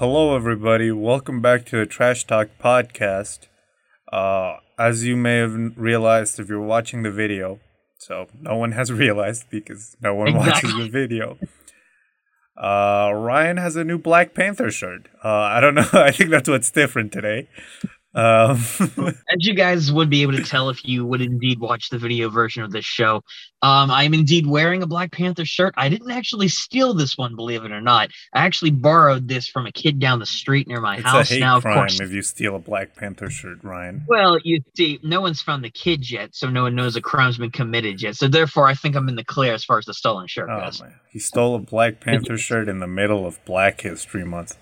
Hello, everybody. Welcome back to the Trash Talk podcast. Uh, as you may have realized if you're watching the video, so no one has realized because no one Exactly. watches the video. Uh, Rian has a new Black Panther shirt. Uh, I don't know. I think that's what's different today. Um, As you guys would be able to tell if you would indeed watch the video version of this show, um, I am indeed wearing a Black Panther shirt. I didn't actually steal this one, believe it or not. I actually borrowed this from a kid down the street near my it's house. a hate now, of crime course, if you steal a Black Panther shirt, Rian. well, you see, no one's found the kid yet, so no one knows a crime's been committed yet. So therefore, I think I'm in the clear as far as the stolen shirt Oh, goes. man. He stole a Black Panther shirt in the middle of Black History Month.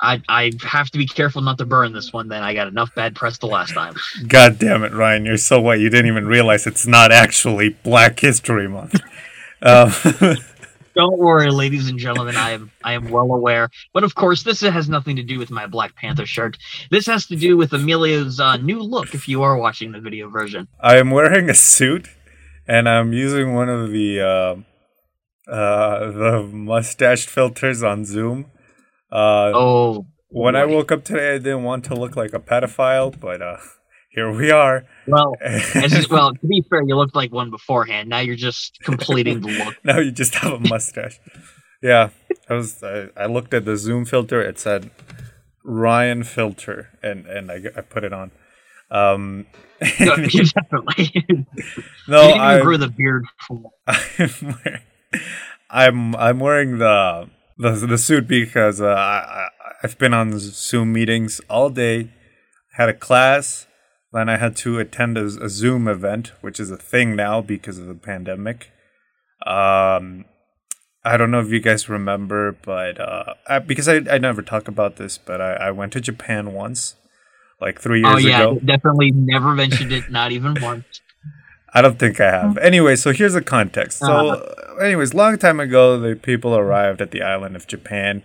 I I have to be careful not to burn this one. Then I got enough bad press the last time. God damn it, Rian! You're so white. You didn't even realize it's not actually Black History Month. Um, Don't worry, ladies and gentlemen. I am I am well aware. But of course, this has nothing to do with my Black Panther shirt. This has to do with Emilio's uh, new look. If you are watching the video version, I am wearing a suit, and I'm using one of the uh, uh, the mustache filters on Zoom. Uh, oh, when I woke up today, I didn't want to look like a pedophile, but uh, here we are. well, well, to be fair, you looked like one beforehand. Now you're just completing the look. now you just have a mustache. yeah, I was. I, I looked at the Zoom filter. It said Rian filter, and and I, I put it on. Um, No, definitely. no, I, grew the beard. For, I'm I'm I'm wearing the the the suit because uh, I I've been on Zoom meetings all day. Had a class, then I had to attend a, a Zoom event, which is a thing now because of the pandemic. Um, I don't know if you guys remember, but uh, I, because I I never talk about this, but I, I went to Japan once, like three years ago. oh yeah, ago. definitely never mentioned it. Not even once. I don't think I have. Anyway, so here's the context. So, Uh-huh. anyways, long time ago, the people arrived at the island of Japan,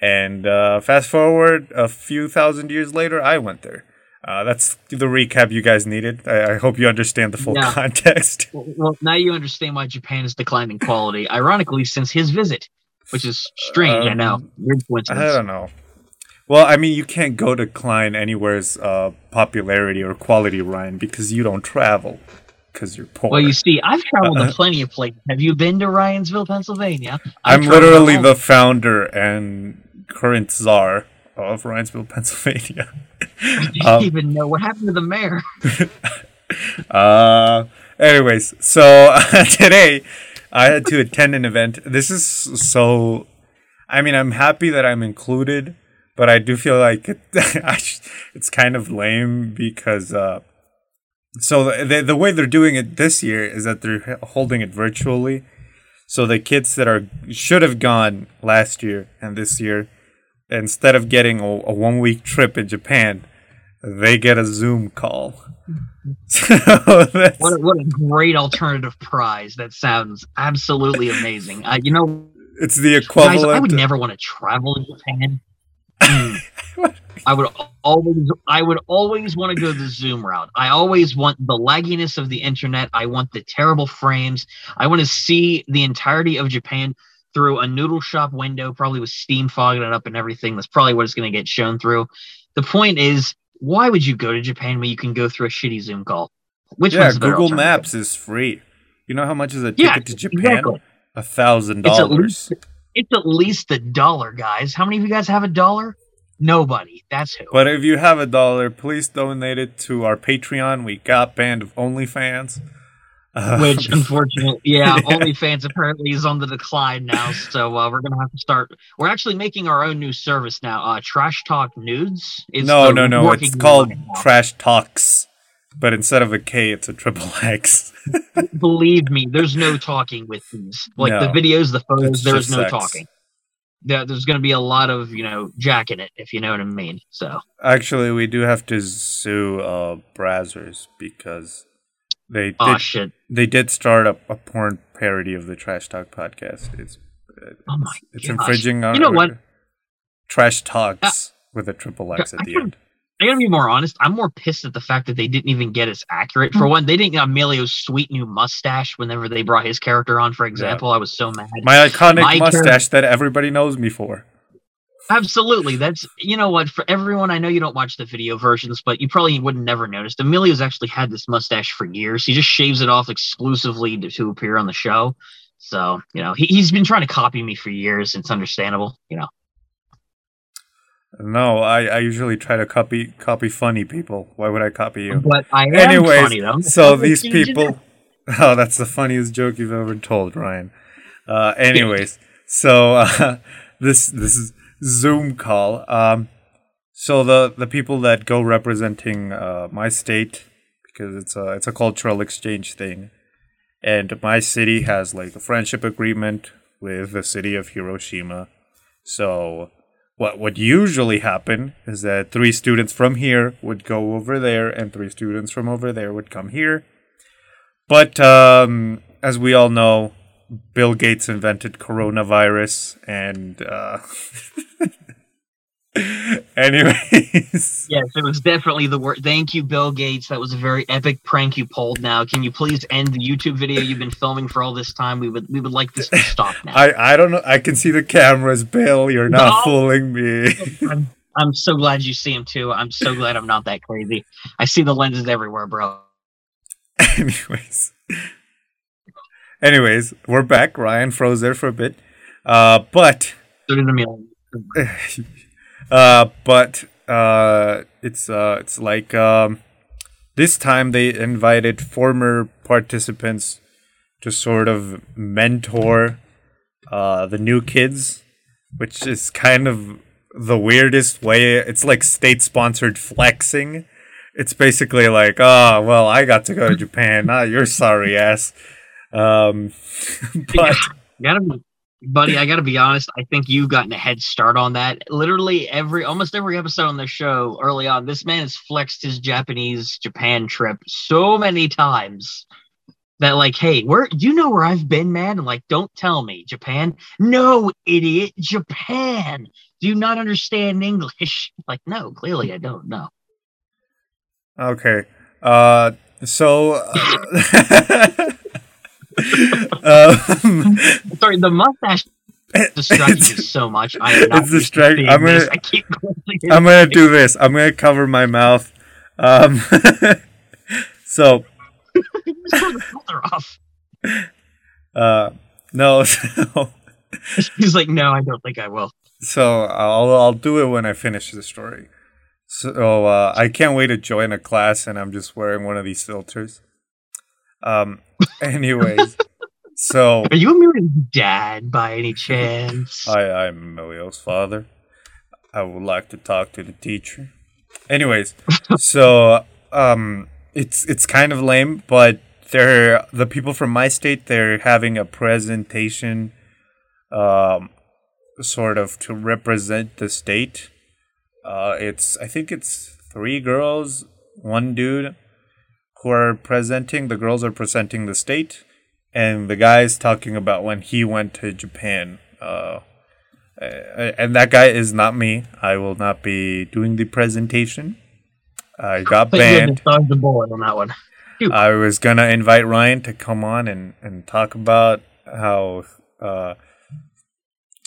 and uh, fast forward a few thousand years later, I went there. Uh, that's the recap you guys needed. I, I hope you understand the full Yeah. context. Well, now you understand why Japan is declining quality. Ironically, since his visit, which is strange. I know. Um, Weird I don't know. Well, I mean, you can't go decline anywhere's uh, popularity or quality, Rian, because you don't travel, because you're poor. Well, you see, I've traveled to plenty of places. Have you been to Ryansville, Pennsylvania? I'm I've literally the founder and current czar of Ryansville, Pennsylvania. I didn't um, even know what happened to the mayor. Uh, anyways, so today I had to attend an event. This is so. I mean, I'm happy that I'm included, but I do feel like it, it's kind of lame because. Uh, so the the way they're doing it this year is that they're holding it virtually. So the kids that are should have gone last year and this year, instead of getting a, a one week trip in Japan, they get a Zoom call. So What a, what a great alternative prize! That sounds absolutely amazing. Uh, you know, it's the guys, equivalent. I would never want to travel to Japan. Mm. I would always, I would always want to go the Zoom route. I always want the lagginess of the internet. I want the terrible frames. I want to see the entirety of Japan through a noodle shop window, probably with steam fogging it up and everything. That's probably what it's going to get shown through. The point is, why would you go to Japan when you can go through a shitty Zoom call? Which yeah, one's the better Google? Maps is free. You know how much is a Yeah, ticket to Japan? A thousand dollars. it's at least a dollar, guys. How many of you guys have a dollar? Nobody. That's who. But if you have a dollar, please donate it to our Patreon. We got banned of OnlyFans. Uh, Which, unfortunately, yeah, OnlyFans apparently is on the decline now. So uh, we're gonna have to start. We're actually making our own new service now. Uh, Trash Talk Nudes. It's no, no, no. It's called. Trash Talks, but instead of a K, it's a triple X. Believe me, there's no talking with these. Like the videos, the photos, there's no sex. talking. There, there's gonna be a lot of you know jacking it, if you know what I mean. So Actually, we do have to sue uh, Brazzers because they did, oh shit. they did start a, a porn parody of the Trash Talk podcast. It's Oh my it's infringing on You know what? Trash Talks with a triple X at I the end. I gotta be more honest. I'm more pissed at the fact that they didn't even get as accurate. For mm. one, they didn't get Emilio's sweet new mustache whenever they brought his character on. For example, I was so mad. My iconic My mustache that everybody knows me for. Absolutely. That's you know what for everyone. I know you don't watch the video versions, but you probably would never noticed. Emilio's actually had this mustache for years. He just shaves it off exclusively to, to appear on the show. So you know he, he's been trying to copy me for years. It's understandable. You know. No, I, I usually try to copy copy funny people. Why would I copy you? But I am Anyways, funny though. so these people. Oh, that's the funniest joke you've ever told, Rian. Uh, anyways, so uh, this this is Zoom call. Um, so the the people that go representing uh, my state because it's a it's a cultural exchange thing, and my city has like a friendship agreement with the city of Hiroshima. So what would usually happen is that three students from here would go over there, and three students from over there would come here. But um, as we all know, Bill Gates invented coronavirus, and uh, anyways, Yes, it was definitely the word. Thank you, Bill Gates. That was a very epic prank you pulled. Now, can you please end the YouTube video you've been filming for all this time? We would we would like this to stop now. I I don't know. I can see the cameras, Bill. You're not No. fooling me. I'm, I'm so glad you see him too. I'm so glad I'm not that crazy. I see the lenses everywhere, bro. anyways, anyways, we're back. Rian froze there for a bit, uh, but So did Emilio. Uh, but uh, it's uh, it's like um, this time they invited former participants to sort of mentor uh, the new kids, which is kind of the weirdest way. It's like state sponsored flexing. It's basically like, oh well, I got to go to Japan, not your sorry ass. Um, but gotta be, buddy. I gotta be honest. I think you've gotten a head start on that. Literally every, almost every episode on the show early on, this man has flexed his Japanese Japan trip so many times that, like, hey, where do you know where I've been, man? And like, don't tell me Japan. No, idiot, Japan. Do you not understand English? Like, no, clearly I don't know. Okay. Uh, so. Uh, um, Sorry, the mustache distracts me so much. I am not It's distract- I'm gonna- I keep I'm gonna do this. I'm gonna cover my mouth. Um, so, Just turn the filter off. uh, no, so, He's like, no, I don't think I will. so I'll I'll do it when I finish the story. So uh, I can't wait to join a class, and I'm just wearing one of these filters. Um. Anyways, so Are you Emilio's dad by any chance? I, I'm Emilio's father. I would like to talk to the teacher. Anyways, so um, it's it's kind of lame, but they're the people from my state. They're having a presentation, um, sort of to represent the state. Uh, it's I think it's three girls, one dude, who are presenting. The girls are presenting the state, and the guy's talking about when he went to Japan. Uh, and that guy is not me. I will not be doing the presentation. I got But you banned. to the bullet on that one. I was gonna invite Rian to come on and, and talk about how uh,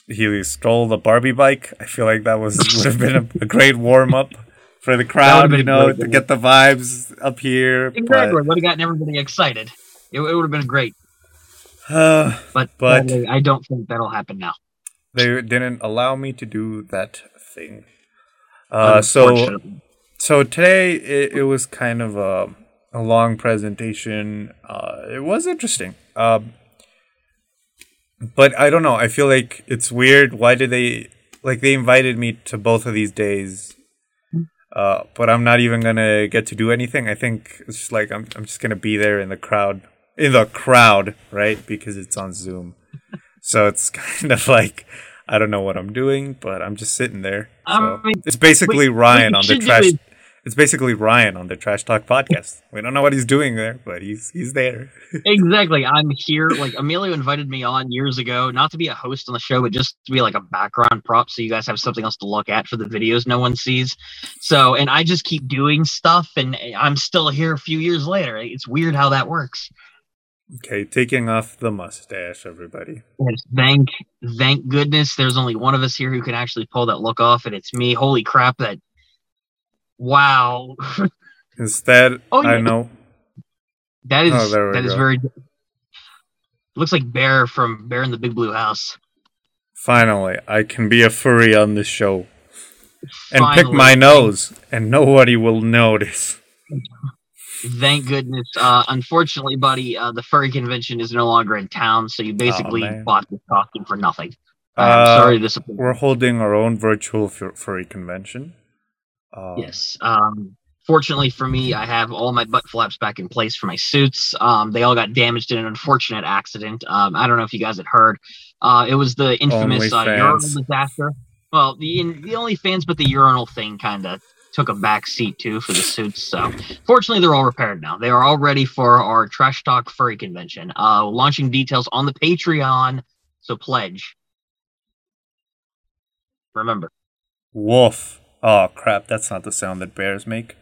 he stole the Barbie bike. I feel like that was would have been a, a great warm up for the crowd, you know, great, to get the vibes up here. Exactly. Would have gotten everybody excited. It, it would have been great. But, uh, But, But- sadly, I don't think that'll happen now. they didn't allow me to do that thing. Uh, so so today it, it was kind of a, a long presentation. Uh, it was interesting. Um, but I don't know. I feel like it's weird. Why did they like they invited me to both of these days? Uh, but I'm not even gonna get to do anything. I think it's just like I'm I'm just gonna be there in the crowd in the crowd, right? Because it's on Zoom. So it's kind of like I don't know what I'm doing, but I'm just sitting there. So um, mean, it's basically Rian on the trash. is- It's basically Rian on the Trash Talk podcast. We don't know what he's doing there, but he's he's there. exactly. I'm here. Like Emilio invited me on years ago, not to be a host on the show, but just to be like a background prop, so you guys have something else to look at for the videos no one sees. So, and I just keep doing stuff, and I'm still here a few years later. It's weird how that works. Okay, taking off the mustache, everybody. Yes, thank thank goodness there's only one of us here who can actually pull that look off, and it's me. Holy crap! That wow, Instead, Oh, I know. that is Oh, that is very. Looks like Bear from Bear in the Big Blue House. Finally, I can be a furry on this show and pick my nose, and nobody will notice. Thank goodness. Uh, unfortunately, buddy, uh, the furry convention is no longer in town, so you basically man. bought this costume for nothing. Uh, I'm sorry to disappoint. We're holding our own virtual fur- furry convention. Uh, Yes. Um, fortunately for me, I have all my butt flaps back in place for my suits. Um, they all got damaged in an unfortunate accident. Um, I don't know if you guys had heard. Uh, it was the infamous uh, urinal disaster. Well, the in, the only fans, but the urinal thing kind of took a back seat too for the suits. So, fortunately, they're all repaired now. They are all ready for our Trash Talk Furry Convention. Uh, launching details on the Patreon. So pledge. Remember. Woof. Oh crap! That's not the sound that bears make.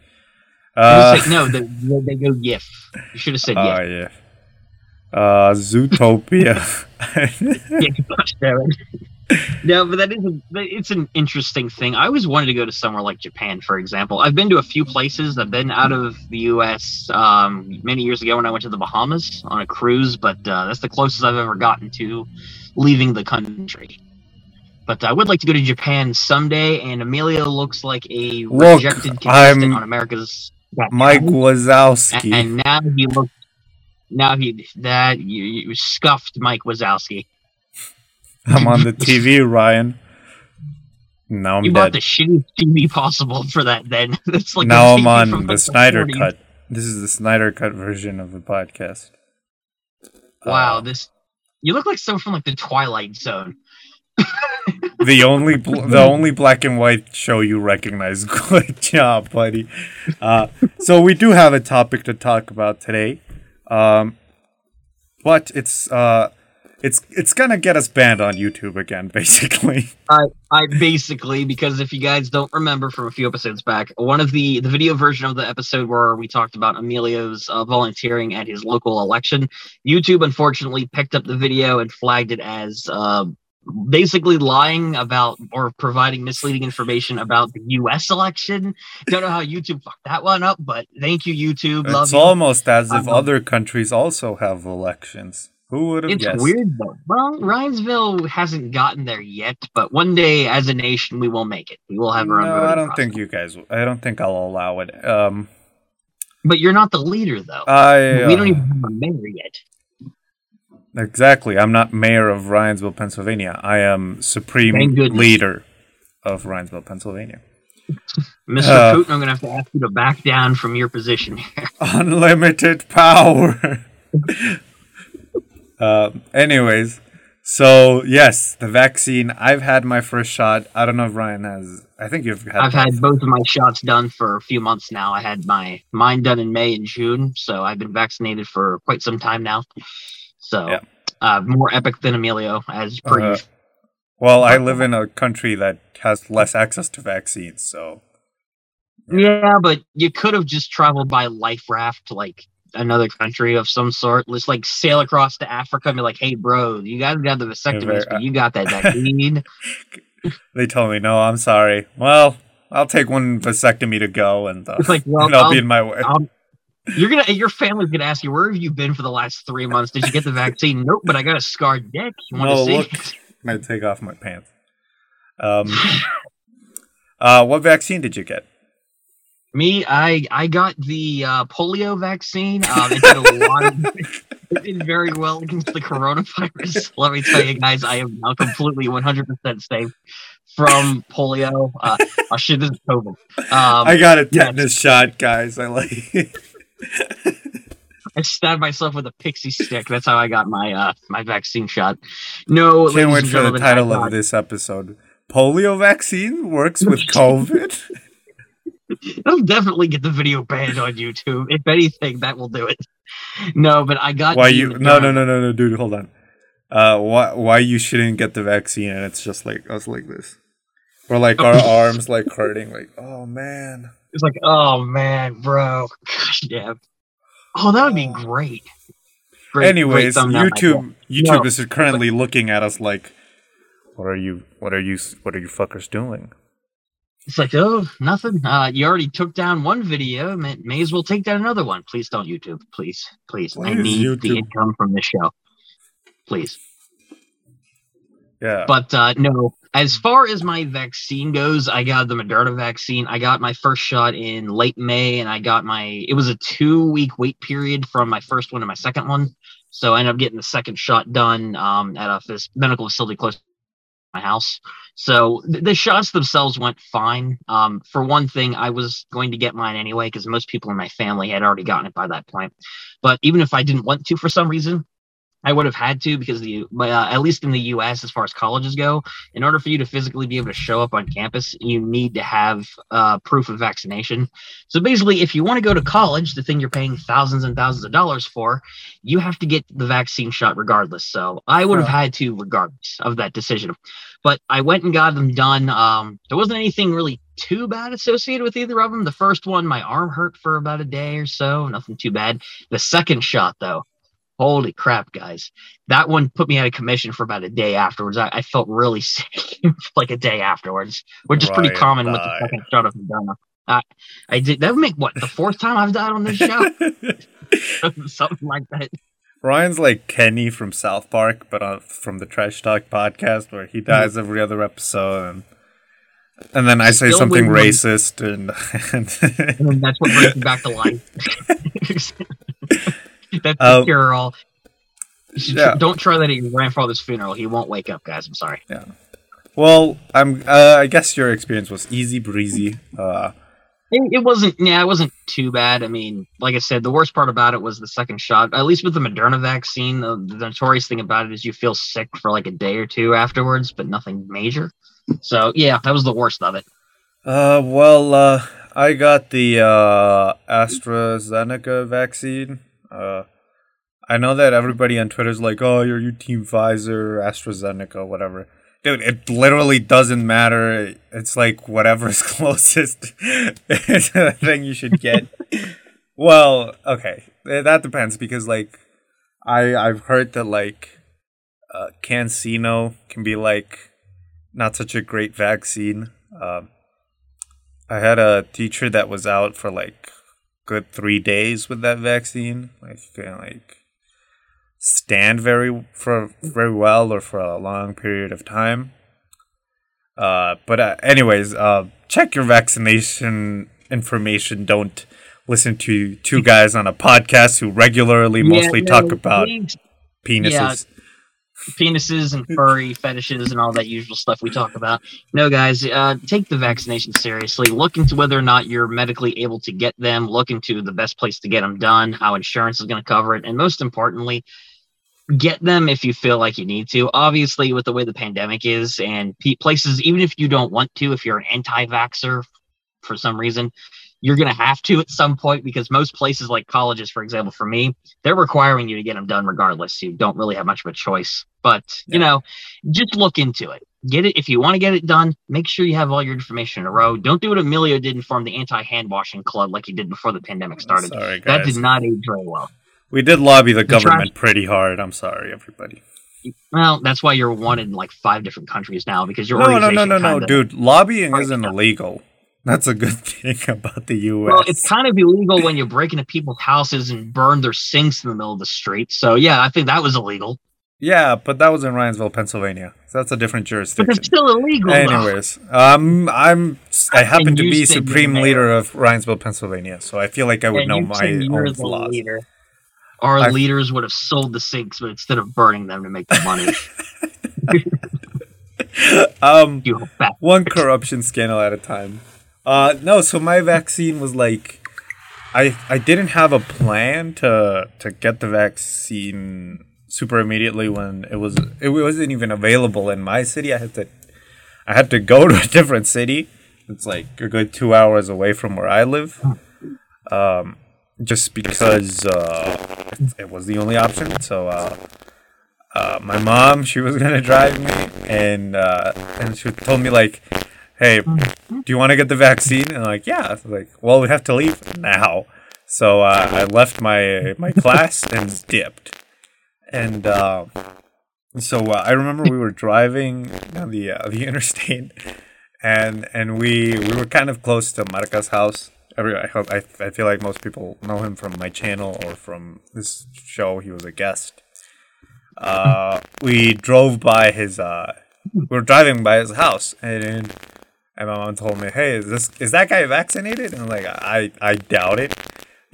Uh, no, they, they go yiff. You should have said oh yiff. yeah. Uh, Zootopia. Yeah, gosh damn it. No, but that is a, it's an interesting thing. I always wanted to go to somewhere like Japan, for example. I've been to a few places. I've been out of the U.S. Um, many years ago when I went to the Bahamas on a cruise, but uh, that's the closest I've ever gotten to leaving the country. But I would like to go to Japan someday, and Emilio looks like a Look, rejected contestant I'm on America's Mike. Wazowski. and now he looks. Now he that you, you scuffed Mike Wazowski. I'm on the TV, Rian. Now I'm You bought dead. the shittiest TV possible for that. Then it's like now I'm on the Snyder 40s. cut. This is the Snyder cut version of the podcast. Wow, Uh, this you look like someone from like the Twilight Zone. the only bl- the only black and white show you recognize. Good job, buddy. Uh, so we do have a topic to talk about today, um, but it's uh, it's it's gonna get us banned on YouTube again, basically. I I basically because if you guys don't remember from a few episodes back, one of the the video version of the episode where we talked about Emilio's uh, volunteering at his local election, YouTube unfortunately picked up the video and flagged it as uh, basically lying about or providing misleading information about the U.S. election. Don't know how YouTube fucked that one up, but thank you YouTube. Love it's you. almost as if Um, other countries also have elections. Who would have It's guessed? weird though. Well, Ryansville hasn't gotten there yet, but one day as a nation we will make it. We will have our own. No, I don't process. think you guys. I don't think I'll allow it. Um, But you're not the leader though. I we don't uh, even have a mayor yet. exactly. I'm not mayor of Ryansville, Pennsylvania. I am supreme leader of Ryansville, Pennsylvania. Mr. uh, Putin, I'm gonna have to ask you to back down from your position here. Unlimited power. um, anyways, so yes, the vaccine. I've had my first shot. I don't know if Rian has. I think you've had. I've both. had both of my shots done for a few months now. I had my mine done in May and June, so I've been vaccinated for quite some time now. So Yeah. uh, more epic than Emilio, as per Uh. Well, I live in a country that has less access to vaccines, so Yeah, but you could have just traveled by life raft like another country of some sort. Let's like sail across to Africa and be like, "Hey, bro, you guys got the vasectomies, but you got that vaccine." they told me, "No, I'm sorry." Well, I'll take one vasectomy to go, and, uh, It's like, well, and I'll, be I'll- in my way. Um, you're gonna, your family's gonna ask you, "Where have you been for the last three months? Did you get the vaccine?" nope, but I got a scarred dick. You want No, to see? look. I take off my pants. Um, uh, what vaccine did you get? Me, I I got the uh, polio vaccine. Um, it did a lot. Of, it did very well against the coronavirus. Let me tell you guys, I am now completely 100% safe from polio. Uh, oh shit, this is COVID. Um, I got a yes. tetanus shot, guys. I like. it. I stabbed myself with a pixie stick. That's how I got my uh my vaccine shot. No, Can't wait for the title of this episode. Polio vaccine works with COVID. That'll definitely get the video banned on YouTube. If anything, that will do it. No, but I got why you? No, no, no, no, no, dude. Hold on. Uh, why? Why you shouldn't get the vaccine? And it's just like us, like this, or like our arms like hurting. Like, oh man. It's like, oh man, bro, gosh damn. Oh, that would be great. Great, Anyways, great. YouTube YouTube No, is currently looking at us like, what are you? What are you? What are you fuckers doing? It's like, oh, nothing. Uh, you already took down one video. May, may as well take down another one. Please don't YouTube. Please, please. I need YouTube. the income from this show. Please. Yeah. But uh, no, as far as my vaccine goes, I got the Moderna vaccine. I got my first shot in late May, and I got my. It was a two week wait period from my first one to my second one, so I ended up getting the second shot done um, at a medical facility close my house. So th- the shots themselves went fine. Um, for one thing, I was going to get mine anyway because most people in my family had already gotten it by that point. But even if I didn't want to for some reason, I would have had to because the uh, at least in the U.S. as far as colleges go, in order for you to physically be able to show up on campus, you need to have uh, proof of vaccination. So basically, if you want to go to college, the thing you're paying thousands and thousands of dollars for, you have to get the vaccine shot regardless. So I would have had to regardless of that decision. But I went and got them done. Um, there wasn't anything really too bad associated with either of them. The first one, my arm hurt for about a day or so, nothing too bad. The second shot, though, holy crap, guys, that one put me out of commission for about a day afterwards. I, I felt really sick like a day afterwards, which is pretty Right, common with the second shot of Moderna. I, I did that would make what the fourth time I've died on this show, something like that. Rian's like Kenny from South Park, but uh, from the Trash Talk podcast, where he dies every other episode, and and then I say Still something racist, and, and And that's what brings me back to life. That's the Um, cure all. Yeah. Don't try that at your grandfather's funeral. He won't wake up, guys. I'm sorry. Yeah. well, I'm. Uh, I guess your experience was easy breezy. Uh, It, it wasn't. Yeah, it wasn't too bad. I mean, like I said, the worst part about it was the second shot. At least with the Moderna vaccine, the, the notorious thing about it is you feel sick for like a day or two afterwards, but nothing major. So yeah, that was the worst of it. uh, well, uh, I got the uh, AstraZeneca vaccine. Uh, I know that everybody on Twitter's like, "Oh, you're you Team Pfizer, AstraZeneca, whatever." Dude, it literally doesn't matter. It's like whatever's closest is the thing you should get. well, okay, eh, that depends because like I I've heard that like uh, CanSino can be like not such a great vaccine. Um, I had a teacher that was out for like good three days with that vaccine. Like like stand very for very well or for a long period of time. Uh, but uh, anyways, uh, check your vaccination information. Don't listen to two guys on a podcast who regularly mostly Yeah, talk about penises. penises and furry fetishes and all that usual stuff we talk about. No, guys, uh, take the vaccination seriously. Look into whether or not you're medically able to get them. Look into the best place to get them done, how insurance is going to cover it, and most importantly, get them if you feel like you need to. Obviously, with the way the pandemic is, and places, even if you don't want to, if you're an anti-vaxxer for some reason. You're going to have to at some point because most places, like colleges, for example, for me, they're requiring you to get them done regardless. You don't really have much of a choice. But you know, just look into it. Get it if you want to get it done. Make sure you have all your information in a row. Don't do what Emilio did and form the anti-hand washing club like he did before the pandemic started. Sorry, That did not age very well. We did lobby the trash- government pretty hard. I'm sorry, everybody. Well, that's why you're wanted in like five different countries now because your No, no, no, no, no, dude. Lobbying isn't illegal. That's a good thing about the U.S. Well, it's kind of illegal when you break into people's houses and burn their sinks in the middle of the street. So yeah, I think that was illegal. yeah, but that was in Ryansville, Pennsylvania. So that's a different jurisdiction. But jurisdiction. it's still illegal. though. Anyways, um, I'm I happen And to be supreme leader of Ryansville, Pennsylvania, so I feel like I would And know my own the laws. leader. Our I- leaders would have sold the sinks, but instead of burning them to make the money, Um, one corruption scandal at a time. Uh, no, so my vaccine was like, I I didn't have a plan to to get the vaccine super immediately when it was it wasn't even available in my city. I had to I had to go to a different city. It's like a good two hours away from where I live. Um, just because uh, it, it was the only option. So uh, uh, my mom, she was gonna drive me, and uh, and she told me like, "Hey, do you want to get the vaccine?" And I'm like, "Yeah." Like, well, we have to leave now. So uh, I left my my class and dipped. and uh, so uh, I remember we were driving down the uh, the interstate, and and we we were kind of close to Marca's house. Every I hope I, I feel like most people know him from my channel or from this show. He was a guest. Uh, we drove by his. Uh, we were driving by his house, and and my mom told me, "Hey, is this is that guy vaccinated?" And I'm like, "I I doubt it."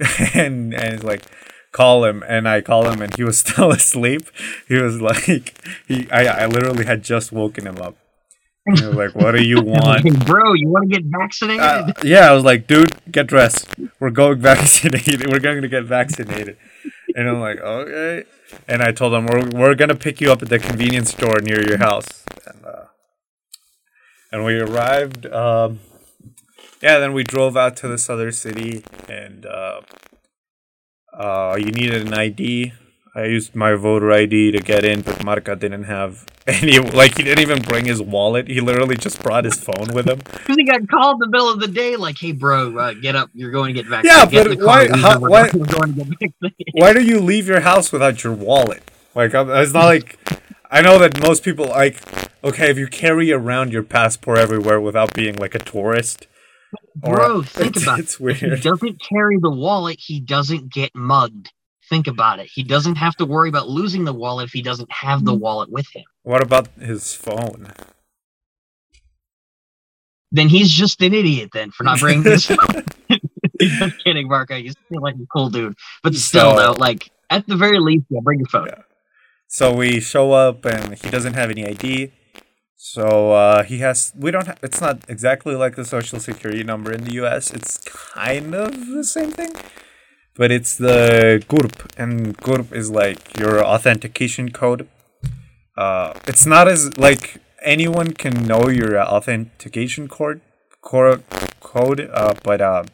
and and it's like call him and I call him and he was still asleep. He was like he I, I literally had just woken him up. He was like, What do you want? Bro, you want to get vaccinated? Uh, yeah, I was like, dude, get dressed. We're going vaccinated. We're going to get vaccinated. And I'm like, okay. And I told him we're we're gonna pick you up at the convenience store near your house. And uh, and we arrived. Um, yeah, then we drove out to this other city, and uh, uh, you needed an ID. I used my voter ID to get in, but Marca didn't have any. Like he didn't even bring his wallet. He literally just brought his phone with him. He got called in the middle of the day, like, "Hey, bro, uh, get up! You're going to get Yeah, vaccinated." Get but why- how- why- going- to get vaccinated. Why do you leave your house without your wallet? Like I'm- it's not like I know that most people like. Okay, if you carry around your passport everywhere without being like a tourist, or- Bro, think it's, about it. it's If he weird. doesn't carry the wallet, he doesn't get mugged. Think about it. He doesn't have to worry about losing the wallet if he doesn't have the wallet with him. What about his phone? Then he's just an idiot then for not bringing his phone. just kidding, Marco. You seem like a cool dude. But still, So- though, like, at the very least, yeah, bring your phone. Yeah. So we show up and he doesn't have any ID. So uh, he has. We don't. Ha- it's not exactly like the social security number in the U.S. It's kind of the same thing, but it's the CURP, and CURP is like your authentication code. Uh, it's not as like anyone can know your authentication code, cor- code, uh, but uh,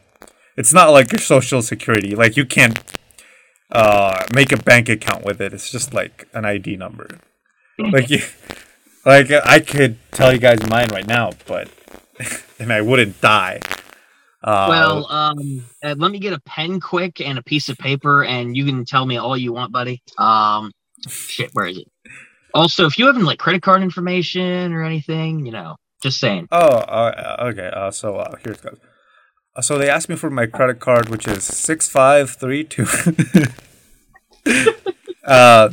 it's not like your social security. Like you can't uh make a bank account with it. It's just like an ID number. Like you like I could tell you guys mine right now, but and I wouldn't die. Uh, Well, um, uh, let me get a pen quick and a piece of paper, and you can tell me all you want, buddy. Um, shit, where is it? Also, if you have any like credit card information or anything, you know, just saying. oh, uh, okay. Uh, so uh, here it goes. Uh, so they asked me for my credit card, which is six five three two. uh,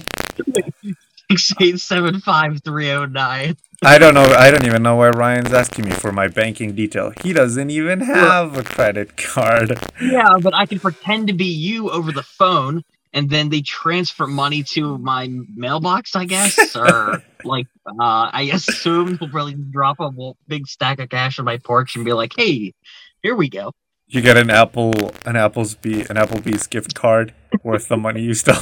Six eight seven five three zero nine. I don't know. I don't even know why Rian's asking me for my banking detail. He doesn't even have a credit card. Yeah, but I can pretend to be you over the phone, and then they transfer money to my mailbox, I guess, or like uh, I assume they'll probably drop a big stack of cash on my porch and be like, "Hey, here we go." You get an Apple, an Apple's be an Applebee's gift card worth the money you stole.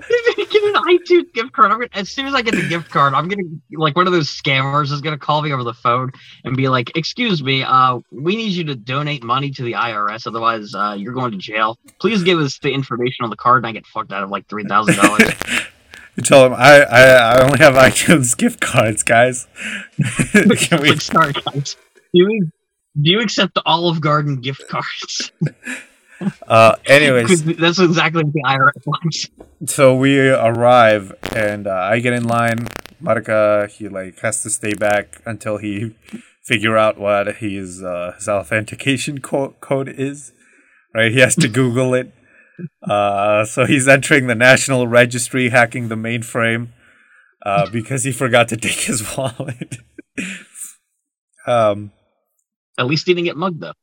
Get an iTunes gift card. I'm gonna, as soon as I get the gift card, I'm gonna like one of those scammers is gonna call me over the phone and be like, "Excuse me, uh, we need you to donate money to the IRS, otherwise, uh, you're going to jail. Please give us the information on the card, and I get fucked out of like three thousand dollars." You tell them I, I, I only have iTunes gift cards, guys. Can we? sorry, guys. Do you, do you accept the Olive Garden gift cards? Uh, anyways, that's exactly what the IRS wants. so we arrive and uh, I get in line. Marca, he like has to stay back until he figure out what his uh, his authentication co- code is. Right, he has to Google it. Uh, so he's entering the national registry, hacking the mainframe, uh, because he forgot to take his wallet. um, At least he didn't get mugged though.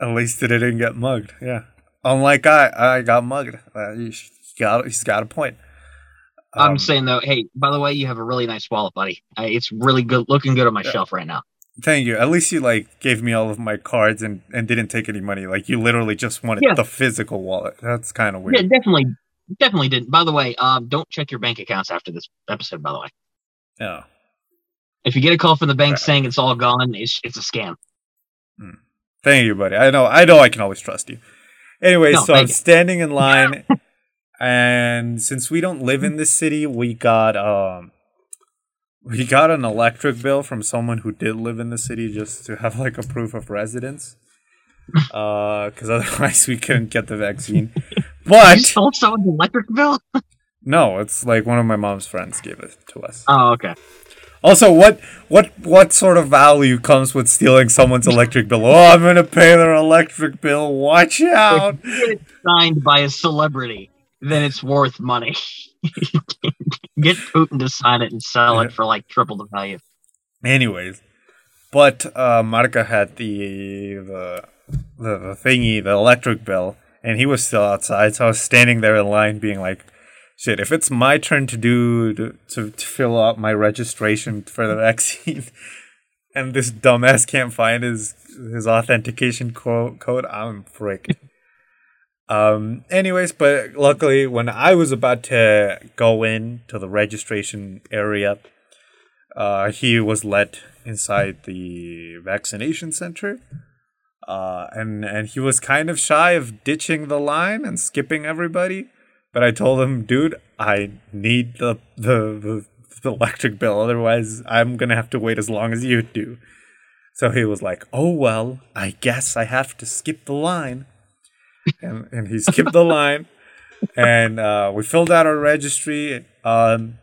at least it didn't get mugged. Yeah, unlike I, I got mugged. Uh, he's got he's got a point. I'm Um, saying though, hey, by the way, you have a really nice wallet, buddy. Uh, it's really good, looking good on my Yeah. shelf right now. Thank you. At least you like gave me all of my cards and and didn't take any money. Like you literally just wanted Yeah. the physical wallet. That's kind of weird. Yeah, definitely, definitely didn't. By the way, um, don't check your bank accounts after this episode. By the way, Yeah. if you get a call from the bank saying it's all gone, it's it's a scam. Thank you, buddy. I know. I know. I can always trust you. Anyway, No, so I'm you. standing in line, and since we don't live in the city, we got um, we got an electric bill from someone who did live in the city just to have like a proof of residence. Uh, because otherwise we couldn't get the vaccine. You But stole someone's electric bill. No, it's like one of my mom's friends gave it to us. Oh, okay. Also, what what what sort of value comes with stealing someone's electric bill? Oh, I'm gonna pay their electric bill. Watch out! If you get it signed by a celebrity, then it's worth money. get Putin to sign it and sell it for like triple the value. Anyways, but uh, Marca had the, the the the thingy, the electric bill, and he was still outside. So I was standing there in line, being like, "Shit! If it's my turn to do to, to, to fill out my registration for the vaccine, and this dumbass can't find his his authentication co- code, I'm frick." Um, anyways, but luckily, when I was about to go in to the registration area, uh, he was let inside the vaccination center. Uh, and and he was kind of shy of ditching the line and skipping everybody. But I told him, dude, I need the the, the, electric bill, otherwise I'm gonna have to wait as long as you do. So he was like, "Oh well, I guess I have to skip the line." and, and he skipped the line and uh, we filled out our registry um,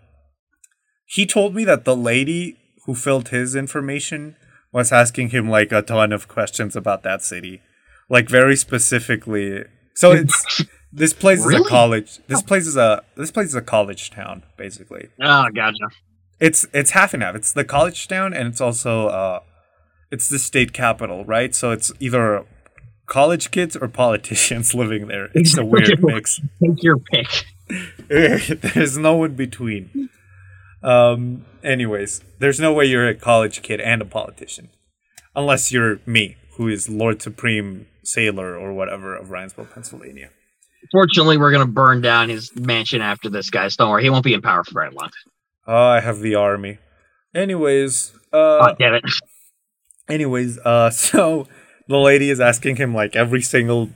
he told me that the lady who filled his information was asking him like a ton of questions about that city like very specifically so it's this place Really? is a college this place is a this place is a college town basically Oh, gotcha. it's it's half and half. It's the college town and it's also uh it's the state capital, right? So it's either college kids or politicians living there. It's a weird mix. Take your pick. there's no in between. Um anyways, there's no way you're a college kid and a politician. Unless you're me, who is Lord Supreme Sailor or whatever of Ryansville, Pennsylvania. Fortunately, we're gonna burn down his mansion after this, guys. Don't worry, he won't be in power for very long. Oh, I have the army. Anyways, uh oh, damn it. anyways uh so the lady is asking him like every single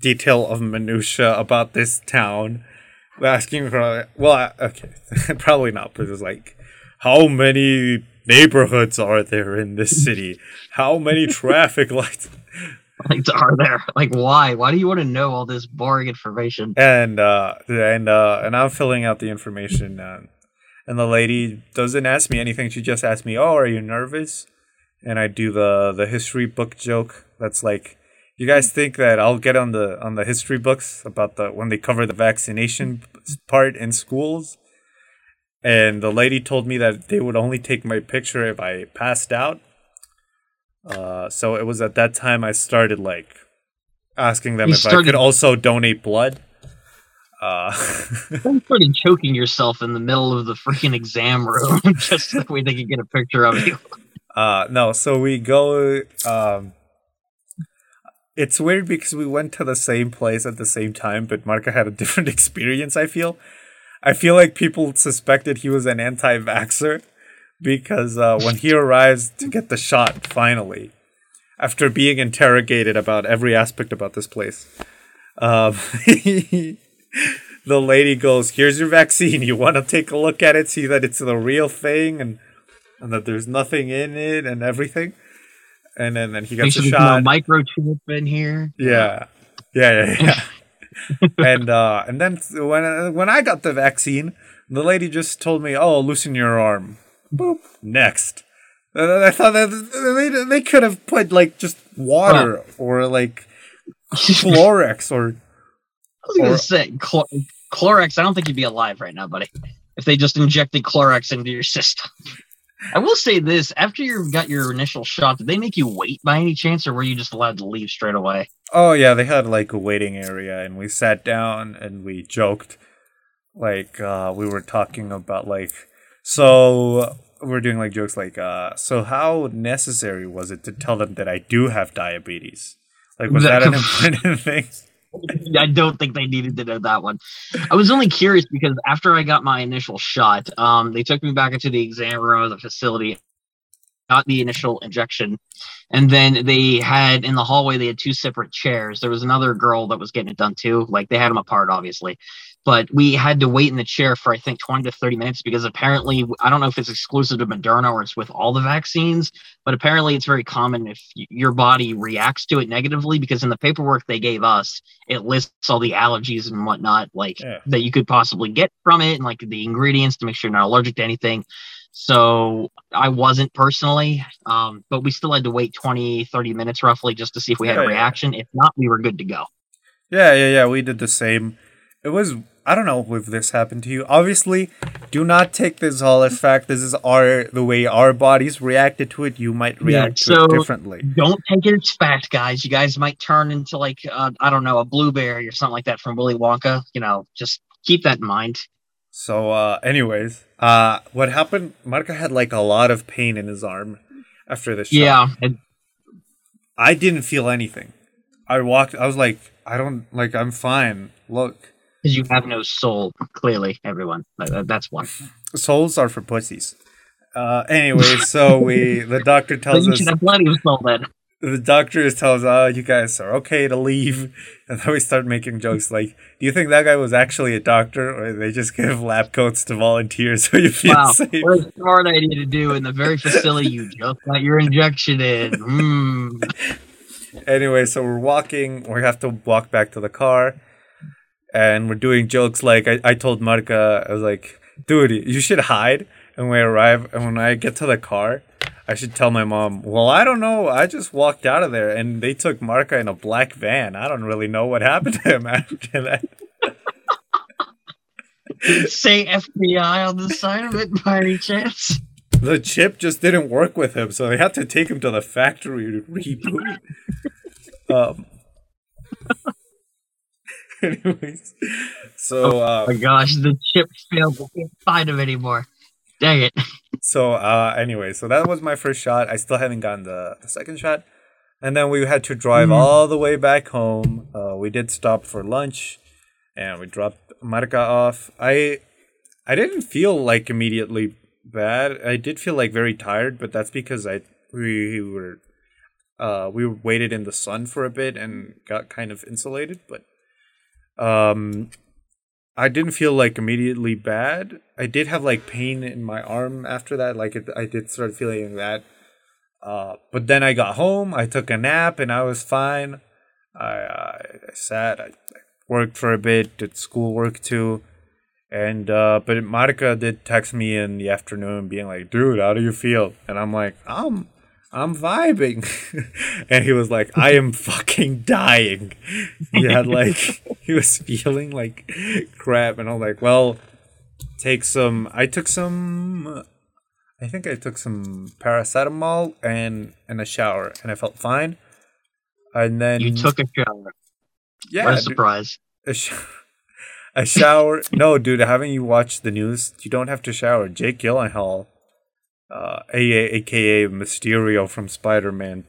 detail of minutia about this town asking her well okay probably not but it's like how many neighborhoods are there in this city how many traffic lights Like, are there? Like, why? Why do you want to know all this boring information? and uh and uh and i'm filling out the information uh, and the lady doesn't ask me anything she just asks me oh are you nervous and i do the the history book joke that's like you guys think that i'll get on the on the history books about the when they cover the vaccination part in schools and the lady told me that they would only take my picture if i passed out uh so it was at that time i started like asking them You if i could also donate blood uh You started choking yourself in the middle of the freaking exam room just so they could get a picture of you. Uh no, so we go um it's weird because we went to the same place at the same time, but Marca had a different experience, I feel. I feel like people suspected he was an anti vaxxer because uh, when he arrives to get the shot finally, after being interrogated about every aspect about this place, um, the lady goes, Here's your vaccine. You want to take a look at it, see that it's the real thing, and and that there's nothing in it and everything. And then, then he gets a no shot. microchip in here. Yeah, yeah, yeah, yeah. and uh, and then when when I got the vaccine, the lady just told me, "Oh, loosen your arm." Boop. Next. I thought that they they could have put like just water or like Clorox or I was gonna say Chlor- Clorox. I don't think you'd be alive right now, buddy. If they just injected Clorox into your system. I will say this: after you got your initial shot, did they make you wait by any chance, or were you just allowed to leave straight away? Oh yeah, they had like a waiting area, and we sat down and we joked, like uh, we were talking about like, so we're doing like jokes like, uh, so how necessary was it to tell them that I do have diabetes? Like, was that an important thing? I don't think they needed to know that one. I was only curious because after I got my initial shot, um, they took me back into the exam room of the facility, got the initial injection, and then they had in the hallway they had two separate chairs. There was another girl that was getting it done too. Like they had them apart, obviously, but we had to wait in the chair for I think 20 to 30 minutes because apparently I don't know if it's exclusive to Moderna or it's with all the vaccines, but apparently it's very common if your body reacts to it negatively because in the paperwork they gave us it lists all the allergies and whatnot like Yeah. that you could possibly get from it and like the ingredients to make sure you're not allergic to anything. So I wasn't personally, um, but we still had to wait 20, 30 minutes roughly just to see if we had Yeah, a yeah. reaction. If not, we were good to go. Yeah, yeah, yeah. We did the same. It was. I don't know if this happened to you. Obviously, do not take this all as fact. This is our the way our bodies reacted to it. You might Yeah, react to so- it differently. Don't take it as fact, guys. You guys might turn into like uh, I don't know a blueberry or something like that from Willy Wonka. You know, just keep that in mind. So, uh, anyways, uh, what happened? Marca had like a lot of pain in his arm after the shot. Yeah, and I didn't feel anything. I walked. I was like, I don't like. I'm fine. Look, because you have no soul. Clearly, everyone. That- that- That's one. souls are for pussies. Uh, anyway, so we the doctor tells you us should have plenty of soul then. the doctor tells us, oh, you guys are okay to leave. And then we start making jokes like, do you think that guy was actually a doctor or they just give lab coats to volunteers so you feel Wow, safe? what a smart idea to do in the very facility you just got your injection in. Mm. Anyway, so we're walking, we have to walk back to the car. And we're doing jokes like, I, I told Marca, I was like, dude, you should hide. And when we arrive, and when I get to the car, I should tell my mom, well, I don't know. I just walked out of there and they took Marca in a black van. I don't really know what happened to him after that. Say FBI on the side of it by any chance? the chip just didn't work with him, so they had to take him to the factory to reboot. um. Anyways, so Oh my uh, gosh, the chip failed. We can't find him anymore. Dang it. so uh, anyway, so that was my first shot. I still haven't gotten the, the second shot, and then we had to drive Mm. all the way back home. Uh, we did stop for lunch, and we dropped Marca off. I I didn't feel like immediately bad. I did feel like very tired, but that's because I we were uh we waited in the sun for a bit and got kind of insulated, but um I didn't feel like immediately bad. I did have like pain in my arm after that. Like it, I did start feeling that. Uh, but then I got home. I took a nap and I was fine. I, uh, I sat. I, I worked for a bit. Did schoolwork too. And uh, but Marika did text me in the afternoon, being like, "Dude, how do you feel?" And I'm like, "I'm, I'm vibing." and he was like, "I am fucking dying." He had like he was feeling like crap, and I'm like, "Well, take some." I took some. I think I took some paracetamol and and a shower, and I felt fine. And then You took a shower. yeah, what a surprise. a, sh- a shower. no, dude, haven't you watched the news? You don't have to shower. Jake Gyllenhaal, uh, a- aka Mysterio from Spider-Man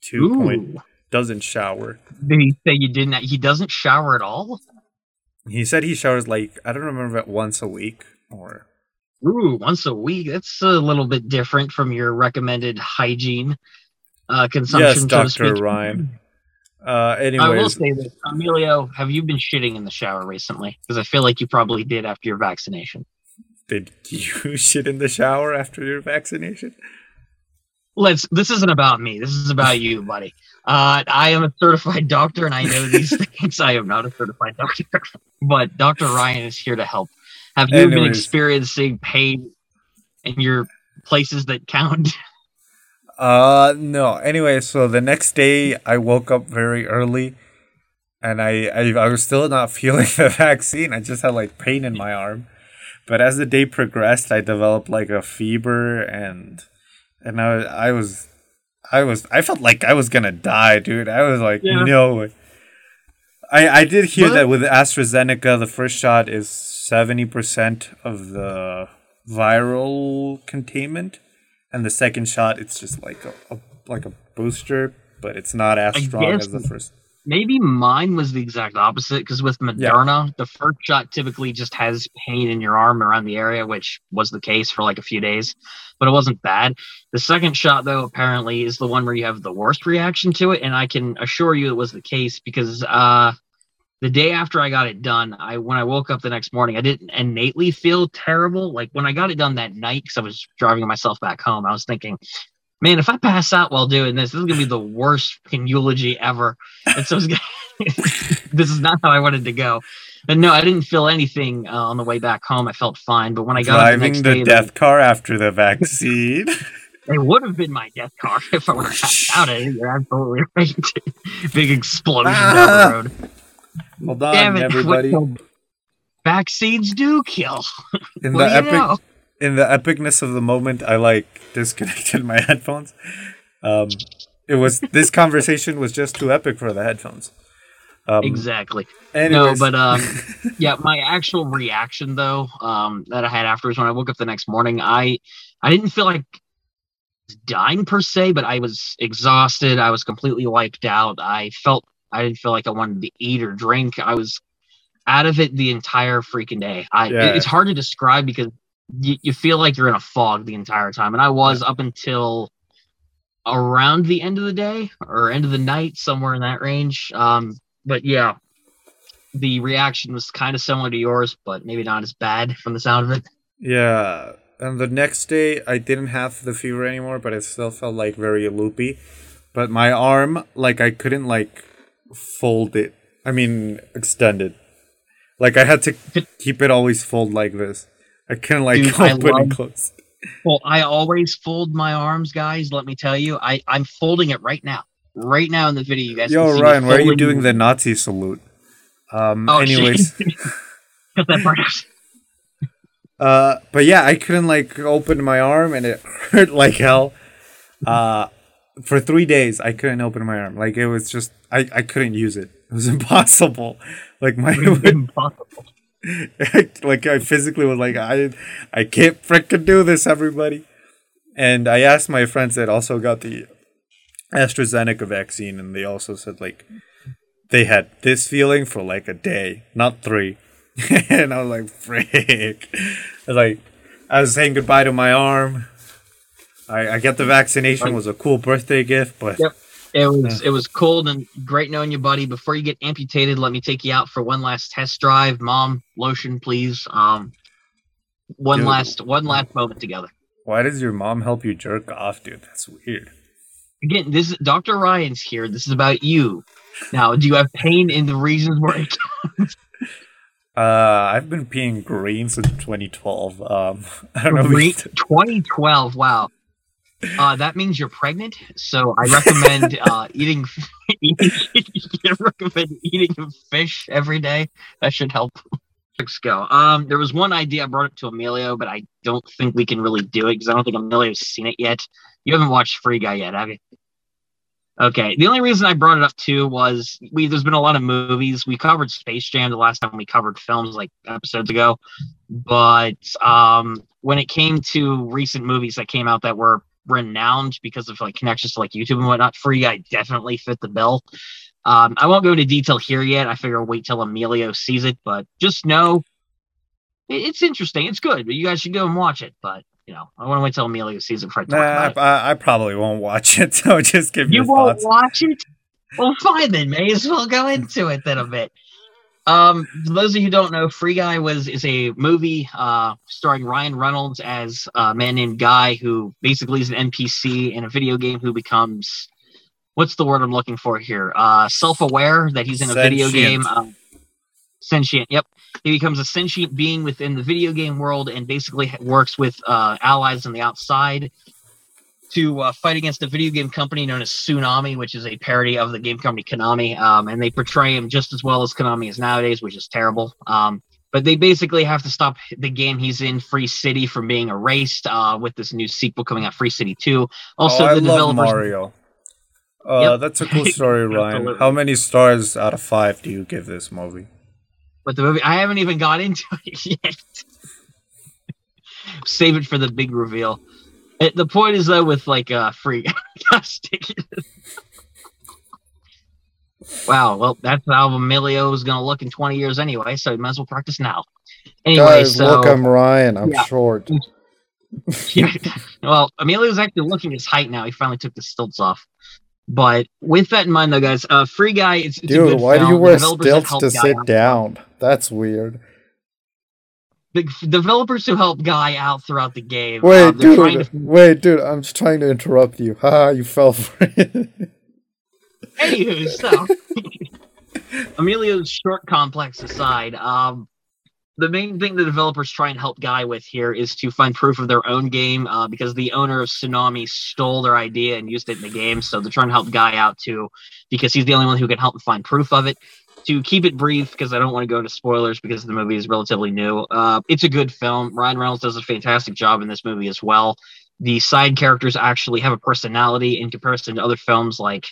Two Point, Ooh. doesn't shower. Did he say you didn't? He doesn't shower at all? He said he showers like I don't remember if once a week or Ooh, once a week. That's a little bit different from your recommended hygiene uh, consumption. yes, so to Doctor speak. Rian. Uh, I will anyways, say this, Emilio, have you been shitting in the shower recently? Because I feel like you probably did after your vaccination. Did you shit in the shower after your vaccination? Let's. This isn't about me. This is about you, buddy. Uh, I am a certified doctor, and I know these things. I am not a certified doctor, but Doctor Rian is here to help. Have you been experiencing pain in your places that count? Uh no. Anyway, so the next day I woke up very early and I, I I was still not feeling the vaccine. I just had like pain in my arm. But as the day progressed, I developed like a fever and and I I was I was I felt like I was gonna die, dude. I was like, Yeah. no. I I did hear But- that with AstraZeneca, the first shot is seventy percent of the viral containment, and the second shot it's just like a, a like a booster, but it's not as I strong as the first. Maybe mine was the exact opposite because with Moderna, the first shot typically just has pain in your arm around the area, which was the case for like a few days, but it wasn't bad. The second shot, though, apparently is the one where you have the worst reaction to it, and I can assure you it was the case because uh, the day after I got it done, I when I woke up the next morning, I didn't innately feel terrible. Like when I got it done that night, because I was driving myself back home, I was thinking, man, if I pass out while doing this, this is gonna be the worst eulogy ever. And so gonna, this is not how I wanted to go. And no, I didn't feel anything uh, on the way back home. I felt fine. But when I got driving the, the day, death car after the vaccine. It would have been my death car if I would have passed out. It. You're absolutely right. Big explosion ah! down the road. Hold on, Damn it, everybody. Vaccines do kill. In the epic, know? In the epicness of the moment, I like disconnected my headphones. Um, it was this conversation was just too epic for the headphones. Um, exactly. Anyways. No, but um, yeah, my actual reaction though um, that I had afterwards when I woke up the next morning, I I didn't feel like dying per se, but I was exhausted. I was completely wiped out. I felt I didn't feel like I wanted to eat or drink. I was out of it the entire freaking day. I yeah. it's hard to describe because you, you feel like you're in a fog the entire time, and I was up until around the end of the day or end of the night, somewhere in that range. Um, but yeah, the reaction was kind of similar to yours, but maybe not as bad from the sound of it. Yeah. And the next day, I didn't have the fever anymore, but it still felt like very loopy. But my arm, like, I couldn't, like, fold it. I mean, extend it. Like, I had to keep it always fold like this. I couldn't, like, Dude, open love, and close. Well, I always fold my arms, guys. Let me tell you, I, I'm folding it right now right now in the video. You guys. Yo, Rian, why are you doing the Nazi salute? Um. Oh, anyways. Cut that part out. Uh, but yeah, I couldn't like open my arm, and it hurt like hell. Uh, for three days, I couldn't open my arm. Like it was just, I, I couldn't use it. It was impossible. Like my impossible. like I physically was like, I, I can't freaking do this, everybody. And I asked my friends that also got the AstraZeneca vaccine, and they also said like they had this feeling for like a day, not three. and I was like, frick. I was like, I was saying goodbye to my arm. I, I get the vaccination. Was a cool birthday gift, but yep. It was it was cold and great knowing you, buddy. Before you get amputated, let me take you out for one last test drive. Mom, lotion, please. Um, one dude, last one last moment together. Why does your mom help you jerk off, dude? That's weird again, this is Dr. Rian's here. This is about you. Now, do you have pain in the regions where it comes? Uh, I've been peeing green since 2012. Um, I don't know. Green, 2012. Wow. Uh, that means you're pregnant. So I recommend uh, eating. I recommend eating fish every day. That should help. Let's go. Um, there was one idea I brought up to Emilio, but I don't think we can really do it because I don't think Emilio's seen it yet. You haven't watched Free Guy yet, have you? Okay. The only reason I brought it up too was we there's been a lot of movies. We covered Space Jam the last time we covered films like episodes ago. But um when it came to recent movies that came out that were renowned because of like connections to like YouTube and whatnot, Free Guy definitely fit the bill. Um, I won't go into detail here yet. I figure I'll wait till Emilio sees it, but just know it's interesting. It's good, but you guys should go and watch it. But you know, I want to wait till Emilio sees it before I talk nah, I, I, probably won't watch it. So just give you won't thoughts. watch it. Well, fine then. May as well go into it then a bit. Um, for those of you who don't know, Free Guy was is a movie uh, starring Ryan Reynolds as a man named Guy who basically is an NPC in a video game who becomes what's the word I'm looking for here? Uh, self-aware that he's in a Sentient. video game. Um, sentient. Yep. He becomes a sentient being within the video game world and basically works with uh, allies on the outside to uh, fight against a video game company known as Tsunami, which is a parody of the game company Konami. Um, and they portray him just as well as Konami is nowadays, which is terrible. Um, but they basically have to stop the game he's in, Free City, from being erased uh, with this new sequel coming out, Free City 2. Also, oh, I the love Mario. Uh, yep. That's a cool story, Rian. How many stars out of five do you give this movie? But the movie, I haven't even got into it yet. Save it for the big reveal. It, the point is though, with like uh, free, wow. Well, that's how Emilio is to look in 20 years anyway, so you might as well practice now. Anyway, Guys, so, look, I'm Rian. I'm yeah. short. yeah. Well, Emilio's actually looking his height now. He finally took the stilts off. But with that in mind, though, guys, uh, Free Guy, it's, it's Dude, good why do you wear stilts to sit down? That's weird. The developers who help Guy out throughout the game. Wait, uh, dude. to Wait, dude. I'm just trying to interrupt you. Haha, you fell for it. Anywho, so Emilio's short complex aside, um, the main thing the developers try and help Guy with here is to find proof of their own game uh, because the owner of Tsunami stole their idea and used it in the game. So they're trying to help Guy out too because he's the only one who can help them find proof of it. To keep it brief, because I don't want to go into spoilers because the movie is relatively new. Uh, it's a good film. Ryan Reynolds does a fantastic job in this movie as well. The side characters actually have a personality in comparison to other films like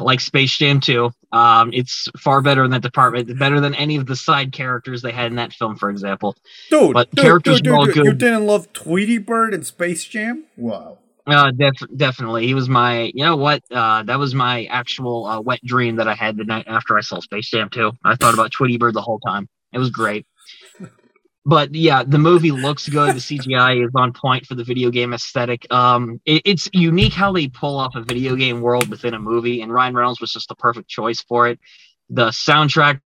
like Space Jam 2. Um, it's far better in that department, better than any of the side characters they had in that film, for example. Dude, But dude, characters dude, are all dude, you didn't love Tweety Bird in Space Jam? Wow. Uh, def- definitely, he was my. You know what? Uh, that was my actual uh, wet dream that I had the night after I saw Space Jam 2. I thought about Tweety Bird the whole time. It was great. But yeah, the movie looks good. The CGI is on point for the video game aesthetic. Um, it- it's unique how they pull off a video game world within a movie, and Ryan Reynolds was just the perfect choice for it. The soundtrack,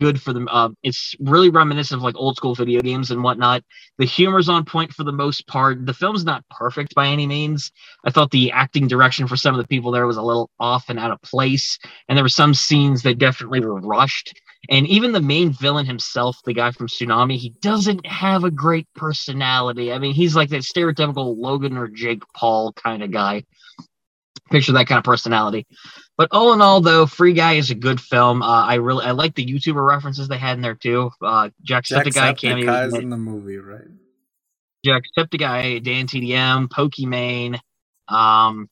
good for them. Uh, it's really reminiscent of like old school video games and whatnot. The humor's on point for the most part. The film's not perfect by any means. I thought the acting direction for some of the people there was a little off and out of place, and there were some scenes that definitely were rushed. And even the main villain himself, the guy from Tsunami, he doesn't have a great personality. I mean, he's like that stereotypical Logan or Jake Paul kind of guy. Picture that kind of personality. But all in all, though, Free Guy is a good film. Uh, I really I like the YouTuber references they had in there too. Uh, Jacksepticeye cameo. Jacksepticeye's in the movie, right? Jacksepticeye, Dan TDM, Pokimane, um,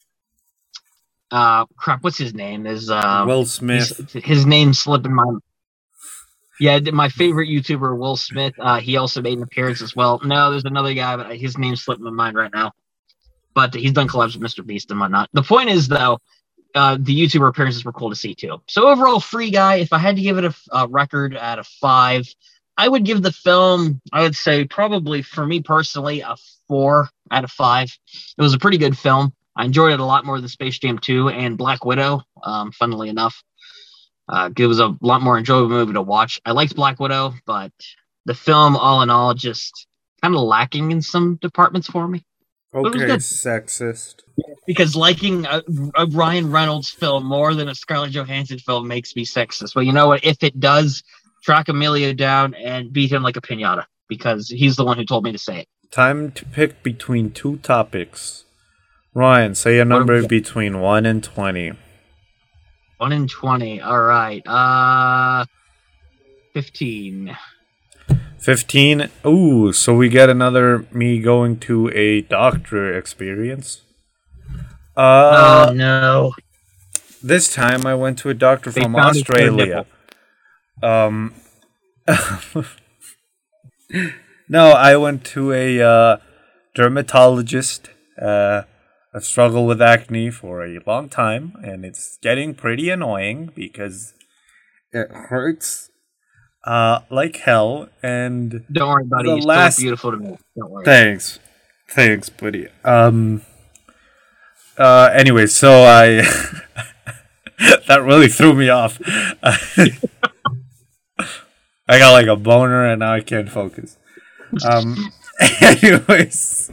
uh, crap, what's his name? Is um, Will Smith. his name slipping my. Yeah, my favorite YouTuber, Will Smith. Uh, he also made an appearance as well. No, there's another guy, but his name's slipping my mind right now. But he's done collabs with Mr. Beast and whatnot. The point is, though, uh, the YouTuber appearances were cool to see too. So overall, Free Guy. If I had to give it a, a record out of five, I would give the film. I would say probably for me personally a four out of five. It was a pretty good film. I enjoyed it a lot more than Space Jam 2 and Black Widow. Um, funnily enough, uh, it was a lot more enjoyable movie to watch. I liked Black Widow, but the film, all in all, just kind of lacking in some departments for me. Okay, sexist. Because liking a, a Ryan Reynolds film more than a Scarlett Johansson film makes me sexist. But you know what? If it does, track Emilio down and beat him like a pinata because he's the one who told me to say it. Time to pick between two topics. Rian, say a What do we number between 1 and 20. One and twenty. All right. Uh, fifteen. 15. Ooh, so we get another me going to a doctor experience. Uh, oh no! this time I went to a doctor They from found his third Australia. Um, no, I went to a uh, dermatologist. Uh, I've struggled with acne for a long time, and it's getting pretty annoying because it hurts uh, like hell. And Don't worry, buddy. The You're last- beautiful to me. Don't worry. Thanks. Thanks, buddy. Um uh anyway, so I that really threw me off. I got like a boner and now I can't focus. Um anyways,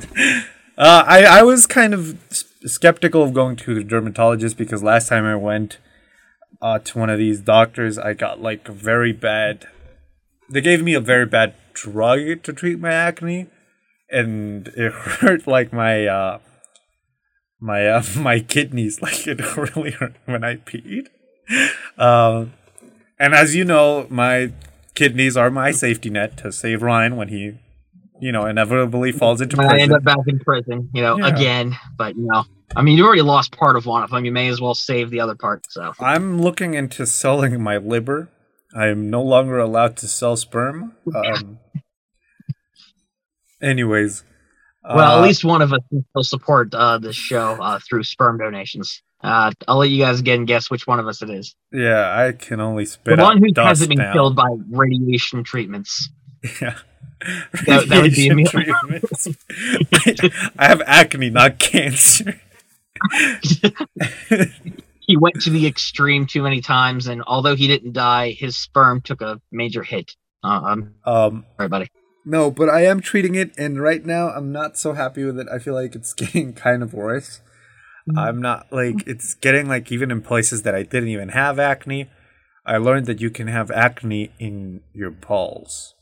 uh I I was kind of skeptical of going to the dermatologist because last time I went uh to one of these doctors, I got like very bad they gave me a very bad drug to treat my acne and it hurt like my uh my uh, my kidneys like it really hurt when I peed. Um and as you know, my kidneys are my safety net to save Rian when he you know inevitably falls into prison. I end up back in prison, you know, Yeah. again. But you know, I mean, you already lost part of one of them. You may as well save the other part. So I'm looking into selling my liver. I am no longer allowed to sell sperm. Um anyways, Well, uh, at least one of us can still support uh, this show uh, through sperm donations. Uh, I'll let you guys again guess which one of us it is. yeah, I can only spit the out one who hasn't been now. killed by radiation treatments. Yeah. That- that would be me. treatments. I have acne, not cancer. he went to the extreme too many times, and although he didn't die, his sperm took a major hit. Uh, um, um, sorry, buddy. no, but I am treating it, and right now I'm not so happy with it. I feel like it's getting kind of worse. I'm not like it's getting like even in places that I didn't even have acne. I learned that you can have acne in your balls.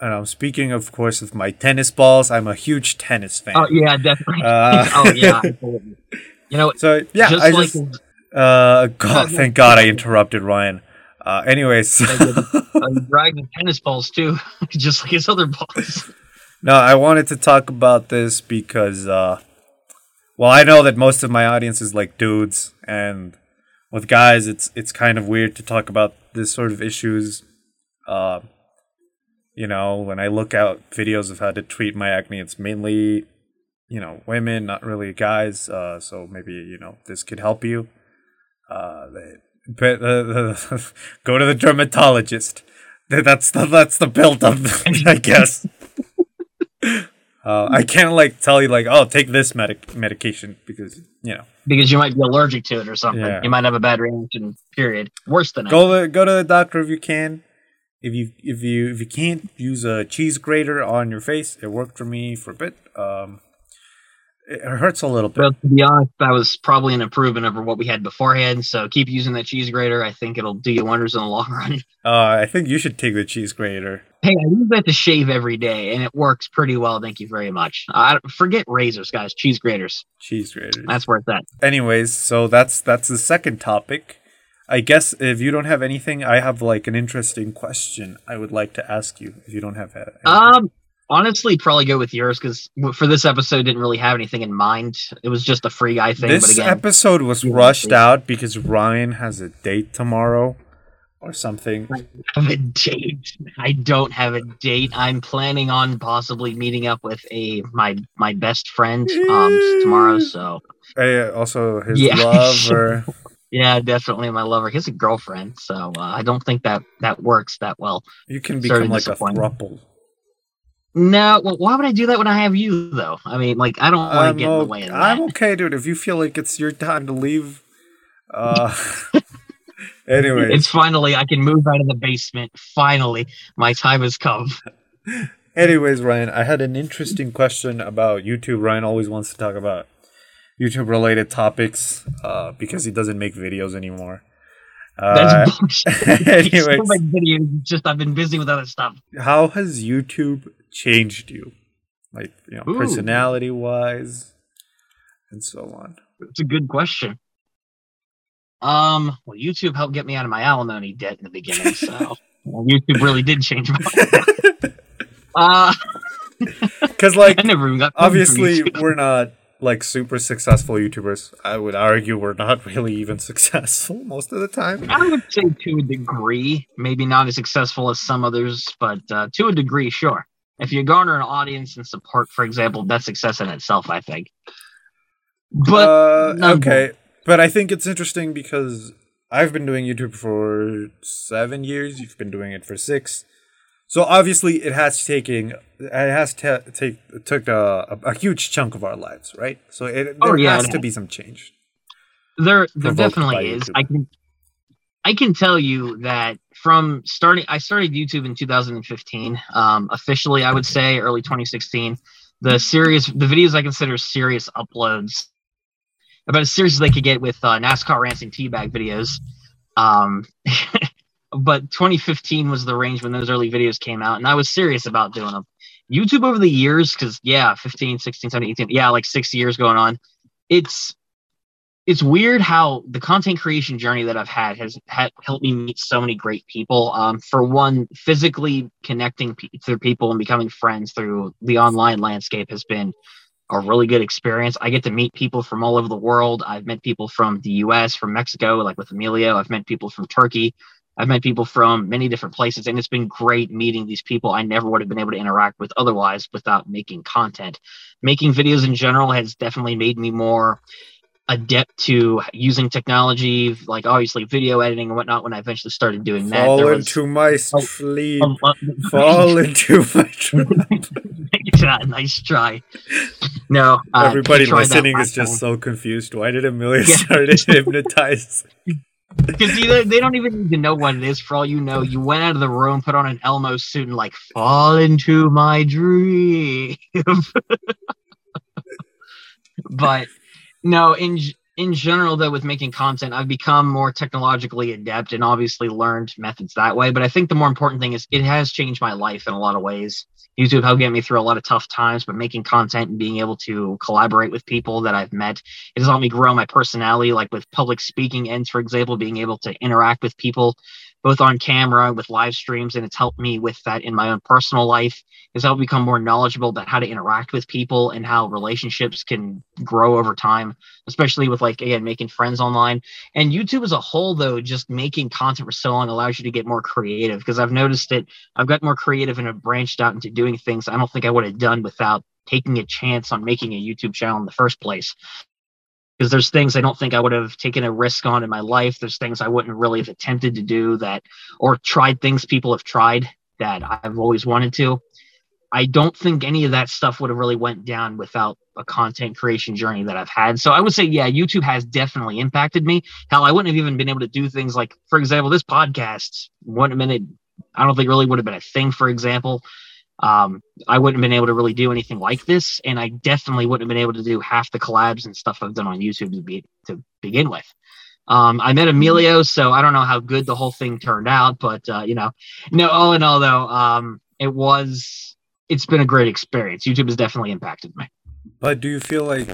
And I'm speaking, of course, of my tennis balls. I'm a huge tennis fan. Oh yeah, definitely. Uh, oh yeah. You know, So yeah, just I like just uh, God, thank God I interrupted Rian. Uh, anyways, uh, dragging tennis balls too, just like his other balls. no, I wanted to talk about this because, uh, well, I know that most of my audience is like dudes, and with guys, it's it's kind of weird to talk about this sort of issues. Uh, you know, when I look out videos of how to treat my acne, it's mainly, you know, women, not really guys. Uh, so maybe you know this could help you. Uh, they, uh, go to the dermatologist. That's the that's the build up, I guess. Uh, I can't like tell you like, oh, take this medic medication because you know. because you might be allergic to it or something. Yeah. You might have a bad reaction. Period. Worse than Go to go to the doctor if you can. If you if you if you can't use a cheese grater on your face, it worked for me for a bit. Um, it hurts a little bit. But to be honest, that was probably an improvement over what we had beforehand. So keep using that cheese grater. I think it'll do you wonders in the long run. Uh, I think you should take the cheese grater. Hey, I use that to shave every day, and it works pretty well. Thank you very much. I forget razors, guys. Cheese graters. Cheese graters. That's where it's at. Anyways, so that's that's the second topic. I guess if you don't have anything, I have like an interesting question I would like to ask you. If you don't have anything. Um, honestly, probably go with yours because for this episode, didn't really have anything in mind. It was just a free guy thing. but this again, episode was rushed out because Rian has a date tomorrow or something. I have a date. I don't have a date. I'm planning on possibly meeting up with a my my best friend um tomorrow. So Uh, also his Yeah. love or yeah, definitely my lover. He has a girlfriend, so uh, I don't think that that works that well. you can become like a thruple. No, well, why would I do that when I have you though? I mean, like I don't want to get in the way of I'm okay, dude. If you feel like it's your time to leave, uh, anyways, It's finally I can move out of the basement. Finally, my time has come. Anyways, Rian, I had an interesting question about YouTube. Rian always wants to talk about YouTube related topics uh, because he doesn't make videos anymore. Uh, That's bullshit. Still anyways, make videos. Just I've been busy with other stuff. how has YouTube changed you? Like, you know, Ooh. personality wise and so on. It's a good question. Um, well, YouTube helped get me out of my alimony debt in the beginning, so well, YouTube really did change my life. Uh, Because, like, I never even got obviously, we're not like super successful YouTubers. I would argue we're not really even successful most of the time. I would say to a degree, maybe not as successful as some others, but uh, to a degree, sure. If you garner an audience and support, for example, that's success in itself, I think. But uh, okay, but I think it's interesting because I've been doing YouTube for seven years. You've been doing it for six, so obviously it has taken it has ta take took a, a, a huge chunk of our lives, right? So it Oh, there yeah, has it to has. be some change. there there definitely is YouTube. i can i can tell you that from starting i started youtube in 2015 um officially i would say early 2016 the serious the videos i consider serious uploads about as serious as they could get with uh, nascar rants and teabag videos. Um but 2015 was the range when those early videos came out and i was serious about doing them youtube over the years because yeah 15 16 17 18 yeah like six years going on it's it's weird how the content creation journey that I've had has helped me meet so many great people. Um, for one, physically connecting pe- through people and becoming friends through the online landscape has been a really good experience. I get to meet people from all over the world. I've met people from the U.S., from Mexico, like with Emilio. I've met people from Turkey. I've met people from many different places, and it's been great meeting these people I never would have been able to interact with otherwise without making content. Making videos in general has definitely made me more adept to using technology, like obviously video editing and whatnot. When I eventually started doing that, Fall into my Oh, sleep. a lot- Fall into my trap. Yeah, nice try. No, uh, Everybody he tried that listening is just time. so confused. Why did Emilio Yeah. start to hypnotize? Because they, they don't even need to know what it is. For all you know, you went out of the room, put on an Elmo suit, and like fall into my dream. but no, in in general, though, with making content, I've become more technologically adept and obviously learned methods that way. But I think the more important thing is it has changed my life in a lot of ways. YouTube helped get me through a lot of tough times, but making content and being able to collaborate with people that I've met it has helped me grow my personality, like with public speaking ends, for example, being able to interact with people both on camera with live streams, and it's helped me with that in my own personal life. It's helped me become more knowledgeable about how to interact with people and how relationships can grow over time, especially with like again making friends online. And YouTube as a whole, though, just making content for so long allows you to get more creative because I've noticed that I've got more creative and have branched out into doing things I don't think I would have done without taking a chance on making a YouTube channel in the first place because there's things I don't think I would have taken a risk on in my life. There's things I wouldn't really have attempted to do that, or tried things people have tried that I've always wanted to. I don't think any of that stuff would have really went down without a content creation journey that I've had. So I would say, yeah, YouTube has definitely impacted me. Hell, I wouldn't have even been able to do things like, for example, this podcast been, a, I don't think really would have been a thing, for example. Um, I wouldn't have been able to really do anything like this, and I definitely wouldn't have been able to do half the collabs and stuff I've done on YouTube to be to begin with. Um, I met Emilio, so I don't know how good the whole thing turned out, but uh, you know, no, all in all, though, um, it was it's been a great experience. YouTube has definitely impacted me. But do you feel like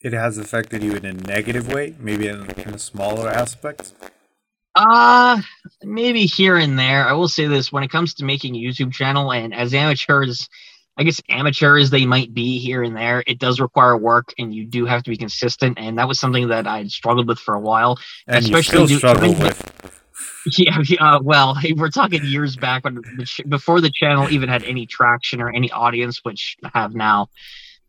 it has affected you in a negative way? Maybe in, in a smaller aspect? Uh maybe here and there. I will say this when it comes to making a YouTube channel and as amateurs, I guess amateur as they might be here and there, it does require work and you do have to be consistent. And that was something that I struggled with for a while. And Especially you still with. Yeah, uh, well, we're talking years back when before the channel even had any traction or any audience, which I have now.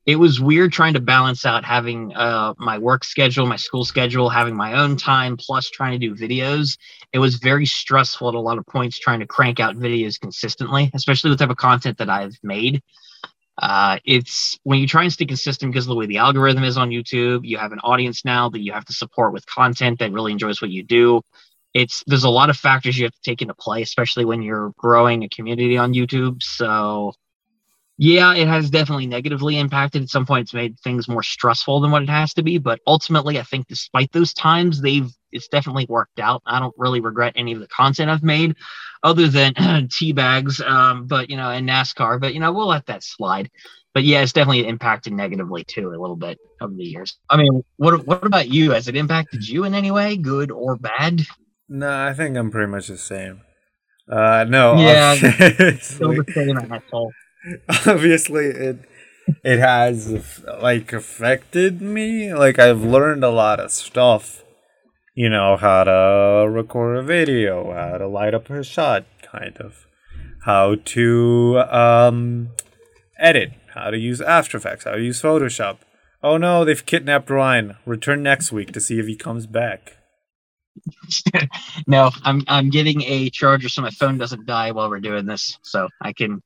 It was weird trying to balance out having uh, my work schedule, my school schedule, having my own time, plus trying to do videos. It was very stressful at a lot of points trying to crank out videos consistently, especially the type of content that I've made. Uh, it's when you try and stay consistent because of the way the algorithm is on YouTube, you have an audience now that you have to support with content that really enjoys what you do it's there's a lot of factors you have to take into play especially when you're growing a community on youtube so yeah it has definitely negatively impacted. At some point it's made things more stressful than what it has to be but ultimately i think despite those times they've it's definitely worked out. I don't really regret any of the content i've made other than tea bags um, but you know and nascar but you know we'll let that slide. But yeah it's definitely impacted negatively too a little bit over the years. I mean what what about you? Has it impacted you in any way good or bad? No, I think I'm pretty much the same. Uh, no, Yeah, still the same asshole. obviously it it has like affected me. Like I've learned a lot of stuff. You know how to record a video, how to light up a shot, kind of, how to um, edit, how to use After Effects, how to use Photoshop. Oh no, they've kidnapped Rian. Return next week to see if he comes back. no, I'm I'm getting a charger so my phone doesn't die while we're doing this, so I can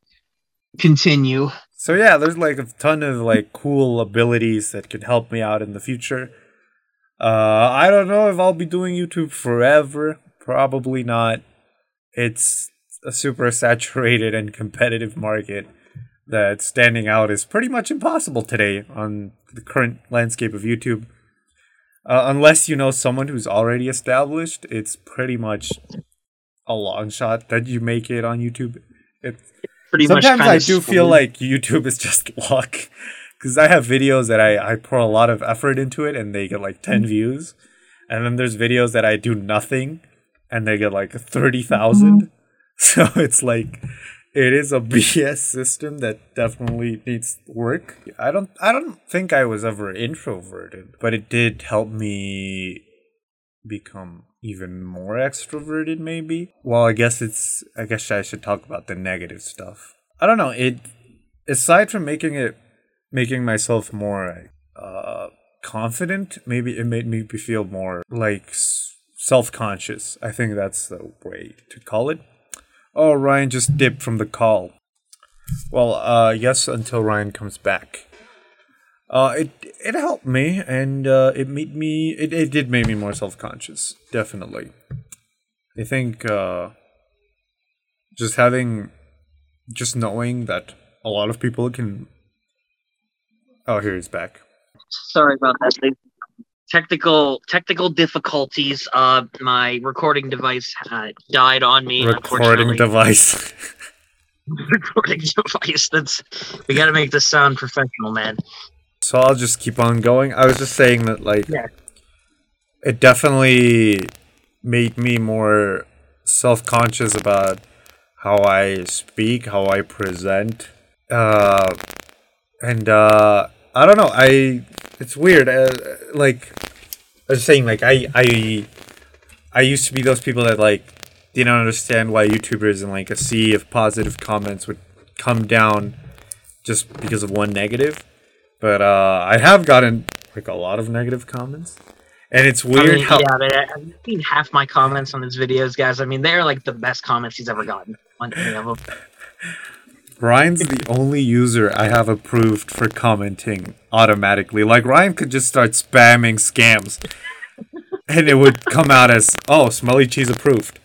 continue. So yeah, there's like a ton of like cool abilities that could help me out in the future. Uh, I don't know if I'll be doing YouTube forever. Probably not. It's a super saturated and competitive market that standing out is pretty much impossible today on the current landscape of YouTube. Uh, unless you know someone who's already established, it's pretty much a long shot that you make it on YouTube. It's Pretty much. Sometimes kinda I do feel like YouTube is just luck. Because I have videos that I, I pour a lot of effort into it and they get like 10 mm. views. And then there's videos that I do nothing and they get like 30,000. Mm-hmm. So it's like, it is a BS system that definitely needs work. I don't, I don't think I was ever introverted, but it did help me become even more extroverted maybe well i guess it's i guess i should talk about the negative stuff i don't know it aside from making it making myself more uh confident. Maybe it made me feel more like self conscious. I think that's the way to call it. Oh, Rian just dipped from the call. Well, uh, yes, until Rian comes back. Uh, it it helped me, and uh, it made me. It, it did make me more self conscious. Definitely. I think uh, just having, just knowing that a lot of people can. Oh, here he's back. Sorry about that. Technical technical difficulties. Uh, my recording device uh, died on me. Recording device. recording device. That's we got to make this sound professional, man. So I'll just keep on going. I was just saying that, like, Yeah. it definitely made me more self conscious about how I speak, how I present. Uh, and uh, I don't know. I it's weird. Uh, like I was saying, like I I I used to be those people that like didn't understand why YouTubers and like a sea of positive comments would come down just because of one negative. But uh, I have gotten like a lot of negative comments, and it's I weird mean, how yeah, but I- I've seen half my comments on his videos, guys. I mean, they're like the best comments he's ever gotten on any of them. Rian's the only user I have approved for commenting automatically. Like Rian could just start spamming scams, and it would come out as "Oh, Smelly Cheese approved."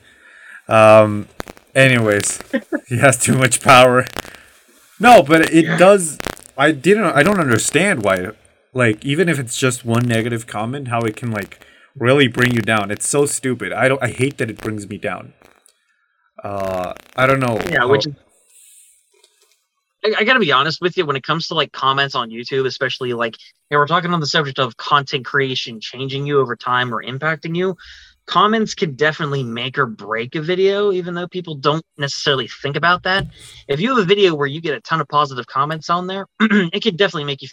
Um. Anyways, he has too much power. No, but it does. I didn't. I don't understand why. Like, even if it's just one negative comment, how it can like really bring you down. It's so stupid. I don't. I hate that it brings me down. Uh, I don't know. Yeah, how- which. I, I gotta be honest with you when it comes to like comments on YouTube, especially like you know, we're talking on the subject of content creation changing you over time or impacting you. Comments can definitely make or break a video, even though people don't necessarily think about that. If you have a video where you get a ton of positive comments on there, it could definitely make you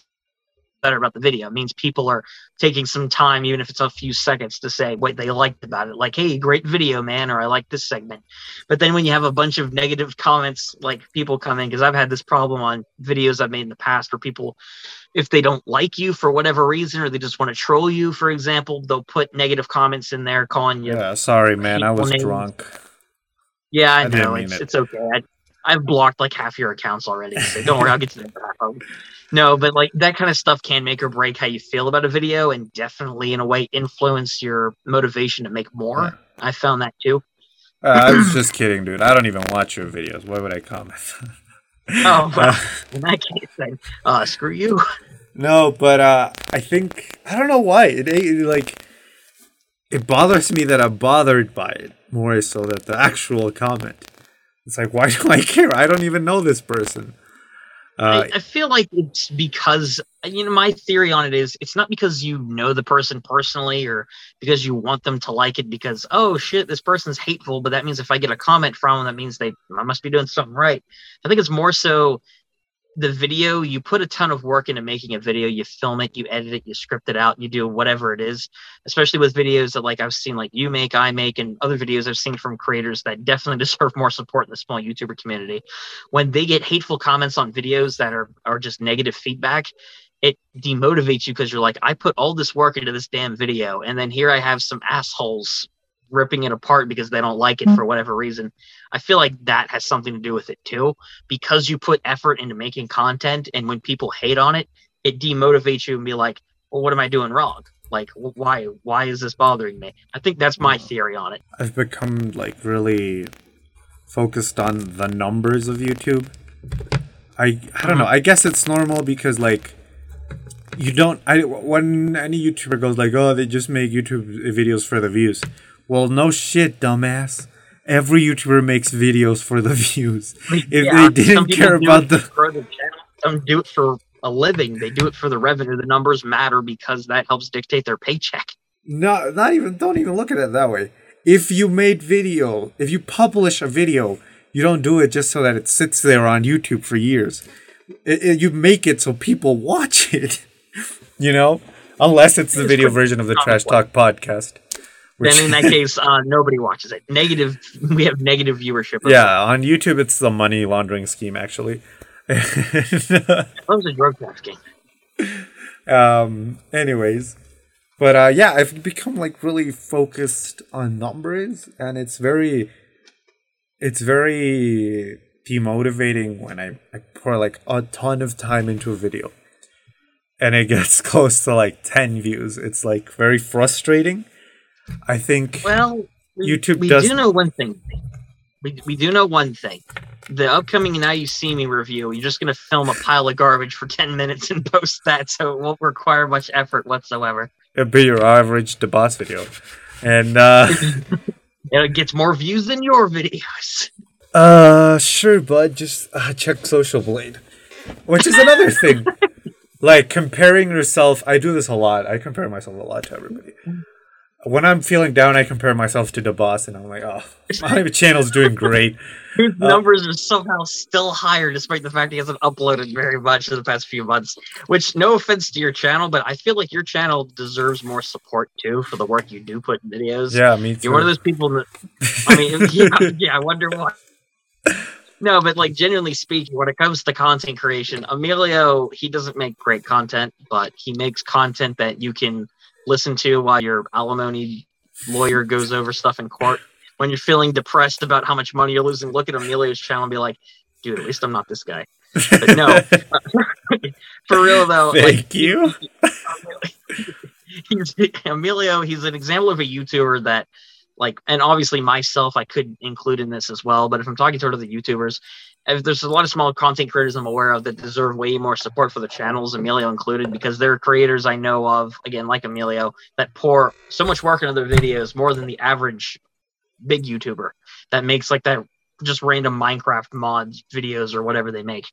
better about the video. It means people are taking some time, even if it's a few seconds, to say what they liked about it. Like, hey, great video, man, or I like this segment. But then when you have a bunch of negative comments, like people come in, because I've had this problem on videos I've made in the past where people, if they don't like you for whatever reason, or they just want to troll you, for example, they'll put negative comments in there calling you. Yeah, Yeah, sorry, man. I was names. drunk. I, I know. It's, it. it's okay. I, I've blocked like half your accounts already. So don't worry, I'll get to that. No, but like that kind of stuff can make or break how you feel about a video and definitely, in a way, influence your motivation to make more. Yeah. I found that too. Uh, I was just kidding, dude. I don't even watch your videos. Why would I comment? Oh, well, in that case, then, uh, screw you. No, but uh, I think I don't know why it, it like it bothers me that I'm bothered by it more so than the actual comment. It's like why do I care? I don't even know this person. Uh, I, I feel like it's because you know my theory on it is it's not because you know the person personally or because you want them to like it because oh shit this person's hateful but that means if I get a comment from them that means they I must be doing something right. I think it's more so the video you put a ton of work into making a video you film it you edit it you script it out you do whatever it is especially with videos that like i've seen like you make i make and other videos i've seen from creators that definitely deserve more support in the small youtuber community. When they get hateful comments on videos that are are just negative feedback it demotivates you because you're like i put all this work into this damn video and then here i have some assholes ripping it apart because they don't like it for whatever reason i feel like that has something to do with it too because you put effort into making content and when people hate on it it demotivates you and be like well what am i doing wrong like why why is this bothering me i think that's my theory on it I've become like really focused on the numbers of YouTube. I I don't mm-hmm. know. I guess it's normal because like you don't. I when any YouTuber goes like, oh, they just make YouTube videos for the views. Well, no shit, dumbass. Every YouTuber makes videos for the views. If Yeah, they didn't care about the the channel some do it for a living they do it for the revenue the numbers matter because that helps dictate their paycheck No, not even. Don't even look at it that way. If you made video, if you publish a video, you don't do it just so that it sits there on YouTube for years. It, it- you make it so people watch it. you know, unless it's the video version of the Trash Talk podcast. Then in that case uh, nobody watches it negative we have negative viewership yeah, on YouTube it's the money laundering scheme actually. That was a drug trafficking Um, anyways, but uh, yeah, I've become like really focused on numbers, and it's very, it's very demotivating when I, I pour like a ton of time into a video, and it gets close to like ten views. It's like very frustrating. I think Well, we, YouTube we does- do know one thing. We, we do know one thing. The upcoming Now You See Me review, you're just going to film a pile of garbage for 10 minutes and post that, so it won't require much effort whatsoever. It'll be your average the boss video, and uh, It gets more views than your videos. uh, sure, bud, just uh, check Social Blade, which is another thing. like comparing yourself, I do this a lot. I compare myself a lot to everybody. When I'm feeling down, I compare myself to the boss, and I'm like, oh, my channel's doing great. Whose Uh, numbers are somehow still higher despite the fact he hasn't uploaded very much in the past few months. Which, no offense to your channel, but I feel like your channel deserves more support too for the work you do put in videos. Yeah, me too. You're one of those people that I mean, yeah, yeah, I wonder why. No, but like genuinely speaking, when it comes to content creation, Emilio he doesn't make great content, but he makes content that you can listen to while your alimony lawyer goes over stuff in court. When you're feeling depressed about how much money you're losing, look at Emilio's channel and be like, "Dude, at least I'm not this guy." But no, for real though, like, Thank you. he's Emilio. He's an example of a YouTuber that, like, and obviously myself, I could include in this as well. But if I'm talking to other YouTubers, there's a lot of small content creators I'm aware of that deserve way more support for the channels, Emilio included, because they're creators I know of, again, like Emilio, that pour so much work into their videos more than the average big YouTuber that makes like that just random Minecraft mods videos or whatever they make.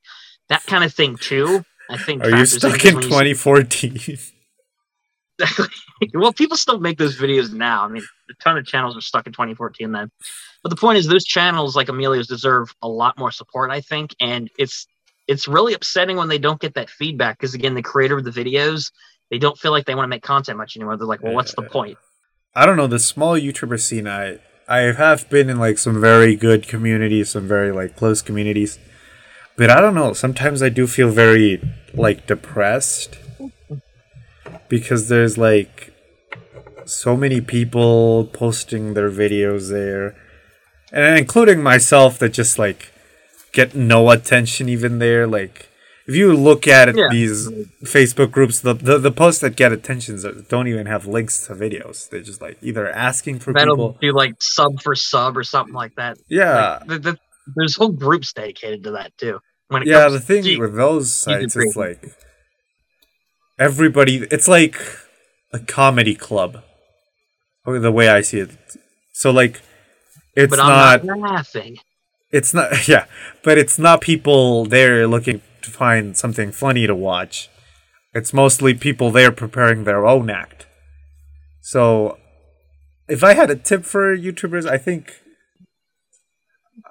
That kind of thing too. I think Are you stuck in 2014? Exactly. well, people still make those videos now. I mean, a ton of channels are stuck in 2014 then. But the point is, those channels like Emilio's deserve a lot more support, I think. And it's it's really upsetting when they don't get that feedback because again, the creator of the videos they don't feel like they want to make content much anymore. They're like, well, what's the point? I don't know the small YouTuber scene. I I have been in like some very good communities, some very like close communities, but I don't know. Sometimes I do feel very like depressed because there's like so many people posting their videos there, and including myself that just like get no attention even there. Like if you look at it, Yeah. these Facebook groups, the, the the posts that get attentions don't even have links to videos. They're just like either asking for That'll people. do like sub for sub or something like that. Yeah, Like, the, the, there's whole groups dedicated to that too. Yeah. The thing with those sites, create- like everybody. It's like a comedy club, or the way I see it. So like, it's but not. I'm not laughing. it's not yeah but it's not people there looking to find something funny to watch it's mostly people there preparing their own act so if i had a tip for youtubers i think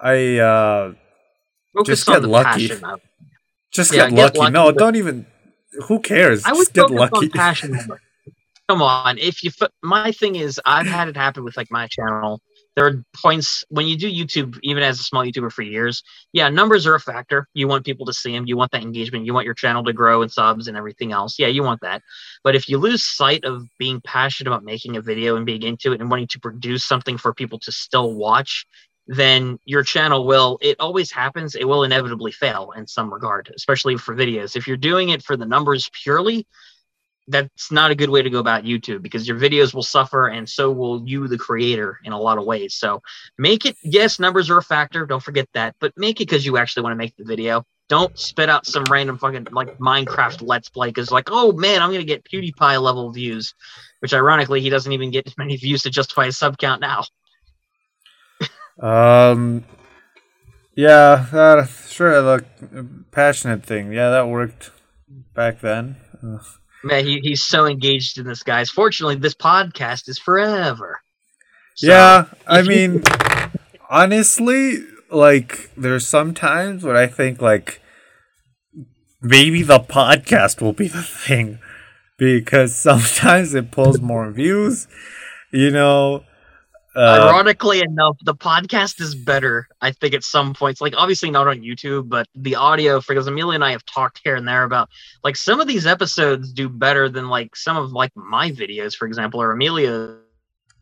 i uh Focus Just on get the lucky. passion just Yeah, get, get lucky. lucky, no don't even who cares I would just get lucky on passion. Come on, if you. My thing is, I've had it happen with like my channel. There are points when you do YouTube, even as a small YouTuber for years. Yeah, numbers are a factor. You want people to see them. You want that engagement. You want your channel to grow and subs and everything else. Yeah, you want that. But if you lose sight of being passionate about making a video and being into it and wanting to produce something for people to still watch, then your channel will. It always happens. It will inevitably fail in some regard, especially for videos. If you're doing it for the numbers purely, that's not a good way to go about YouTube because your videos will suffer and so will you, the creator, in a lot of ways. So make it, yes, numbers are a factor. Don't forget that, but make it because you actually want to make the video. Don't spit out some random fucking like Minecraft Let's Play because, like, oh man, I'm to get PewDiePie level views, which ironically, he doesn't even get as many views to justify his sub count now. Um yeah uh, sure look passionate thing yeah that worked back then Uh, Man, he, he's so engaged in this, guys. Fortunately, this podcast is forever. So, yeah, I mean, honestly, like there's some times where I think like maybe the podcast will be the thing because sometimes it pulls more views. You know, Uh, Ironically enough, the podcast is better. I think at some points, like obviously not on YouTube, but the audio. Because Emilio and I have talked here and there about like some of these episodes do better than like some of like my videos, for example, or Emilio.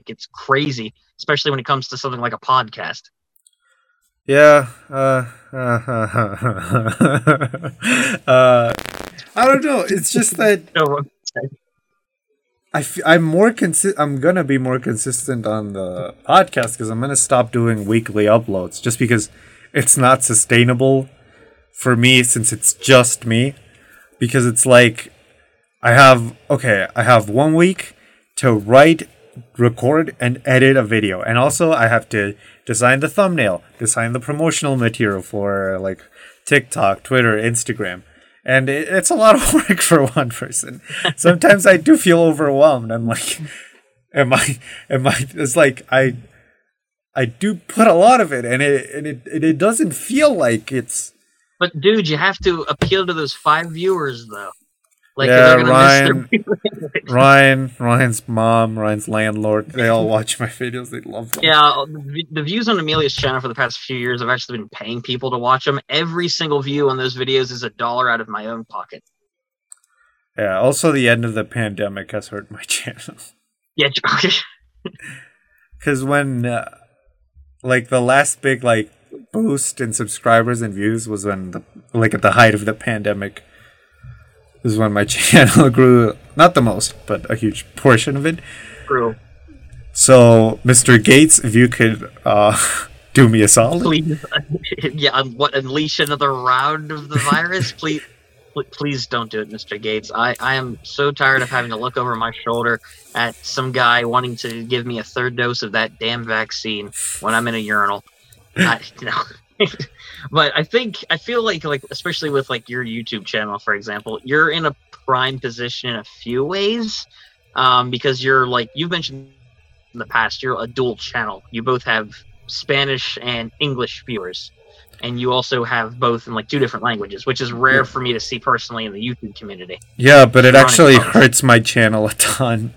It's crazy, especially when it comes to something like a podcast. Yeah. Uh, uh, I don't know. It's just that So, I f- I'm more consi- I'm gonna be more consistent on the podcast because I'm gonna stop doing weekly uploads just because it's not sustainable for me since it's just me. Because it's like I have okay, I have one week to write, record, and edit a video, and also I have to design the thumbnail, design the promotional material for like TikTok, Twitter, Instagram and it, it's a lot of work for one person. Sometimes I do feel overwhelmed. I'm like, am I? Am I? It's like I, I do put a lot of it, and it and it and it doesn't feel like it's. but dude, you have to appeal to those five viewers though. Like Yeah, Rian- Rian, Rian's mom, Rian's landlord. They all watch my videos. They love them. Yeah, the the views on Emilio's channel for the past few years, I've actually been paying people to watch them. Every single view on those videos is a dollar out of my own pocket. Yeah. Also, the end of the pandemic has hurt my channel. Yeah, okay. Because when, uh, like, the last big like boost in subscribers and views was when the like at the height of the pandemic. This is when my channel grew not the most, but a huge portion of it. True. So, Mr. Gates, if you could uh, do me a solid, Please, yeah, what unleash another round of the virus? please, pl- please don't do it, Mr. Gates. I, I am so tired of having to look over my shoulder at some guy wanting to give me a third dose of that damn vaccine when I'm in a urinal. I, you know. But I think I feel like like especially with like your YouTube channel, for example, you're in a prime position in a few ways. Um, because you're like you've mentioned in the past, you're a dual channel. You both have Spanish and English viewers. And you also have both in like two different languages, which is rare for me to see personally in the YouTube community. yeah, but it actually hurts my channel a ton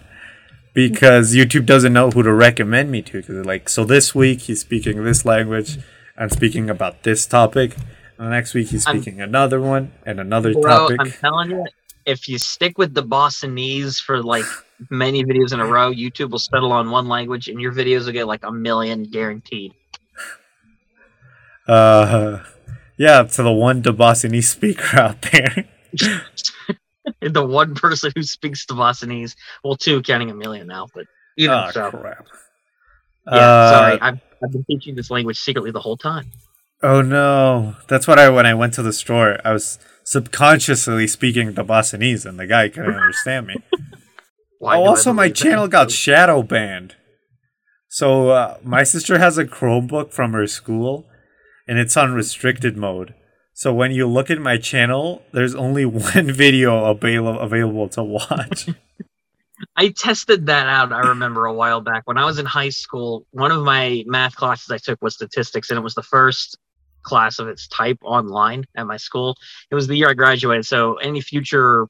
because YouTube doesn't know who to recommend me to. Because like, so this week he's speaking this language, I'm speaking about this topic. And the next week he's I'm- speaking another one and another Bro, topic. I'm telling you, if you stick with the Bostonese for like many videos in a row, YouTube will settle on one language and your videos will get like a million guaranteed. Uh, yeah, to the one Debosini speaker out there. the one person who speaks the Bostonese, well, two counting a million now, but even oh so. crap! Yeah, Uh, sorry, I've, I've been teaching this language secretly the whole time. Oh no, that's what I when I went to the store. I was subconsciously speaking the Debosonese, and the guy couldn't understand me. Why oh, also my channel got shadow banned. So uh, my sister has a Chromebook from her school, and it's on restricted mode. So when you look at my channel, there's only one video available available to watch. I tested that out. I remember a while back when I was in high school. One of my math classes I took was statistics, and it was the first class of its type online at my school. It was the year I graduated, so any future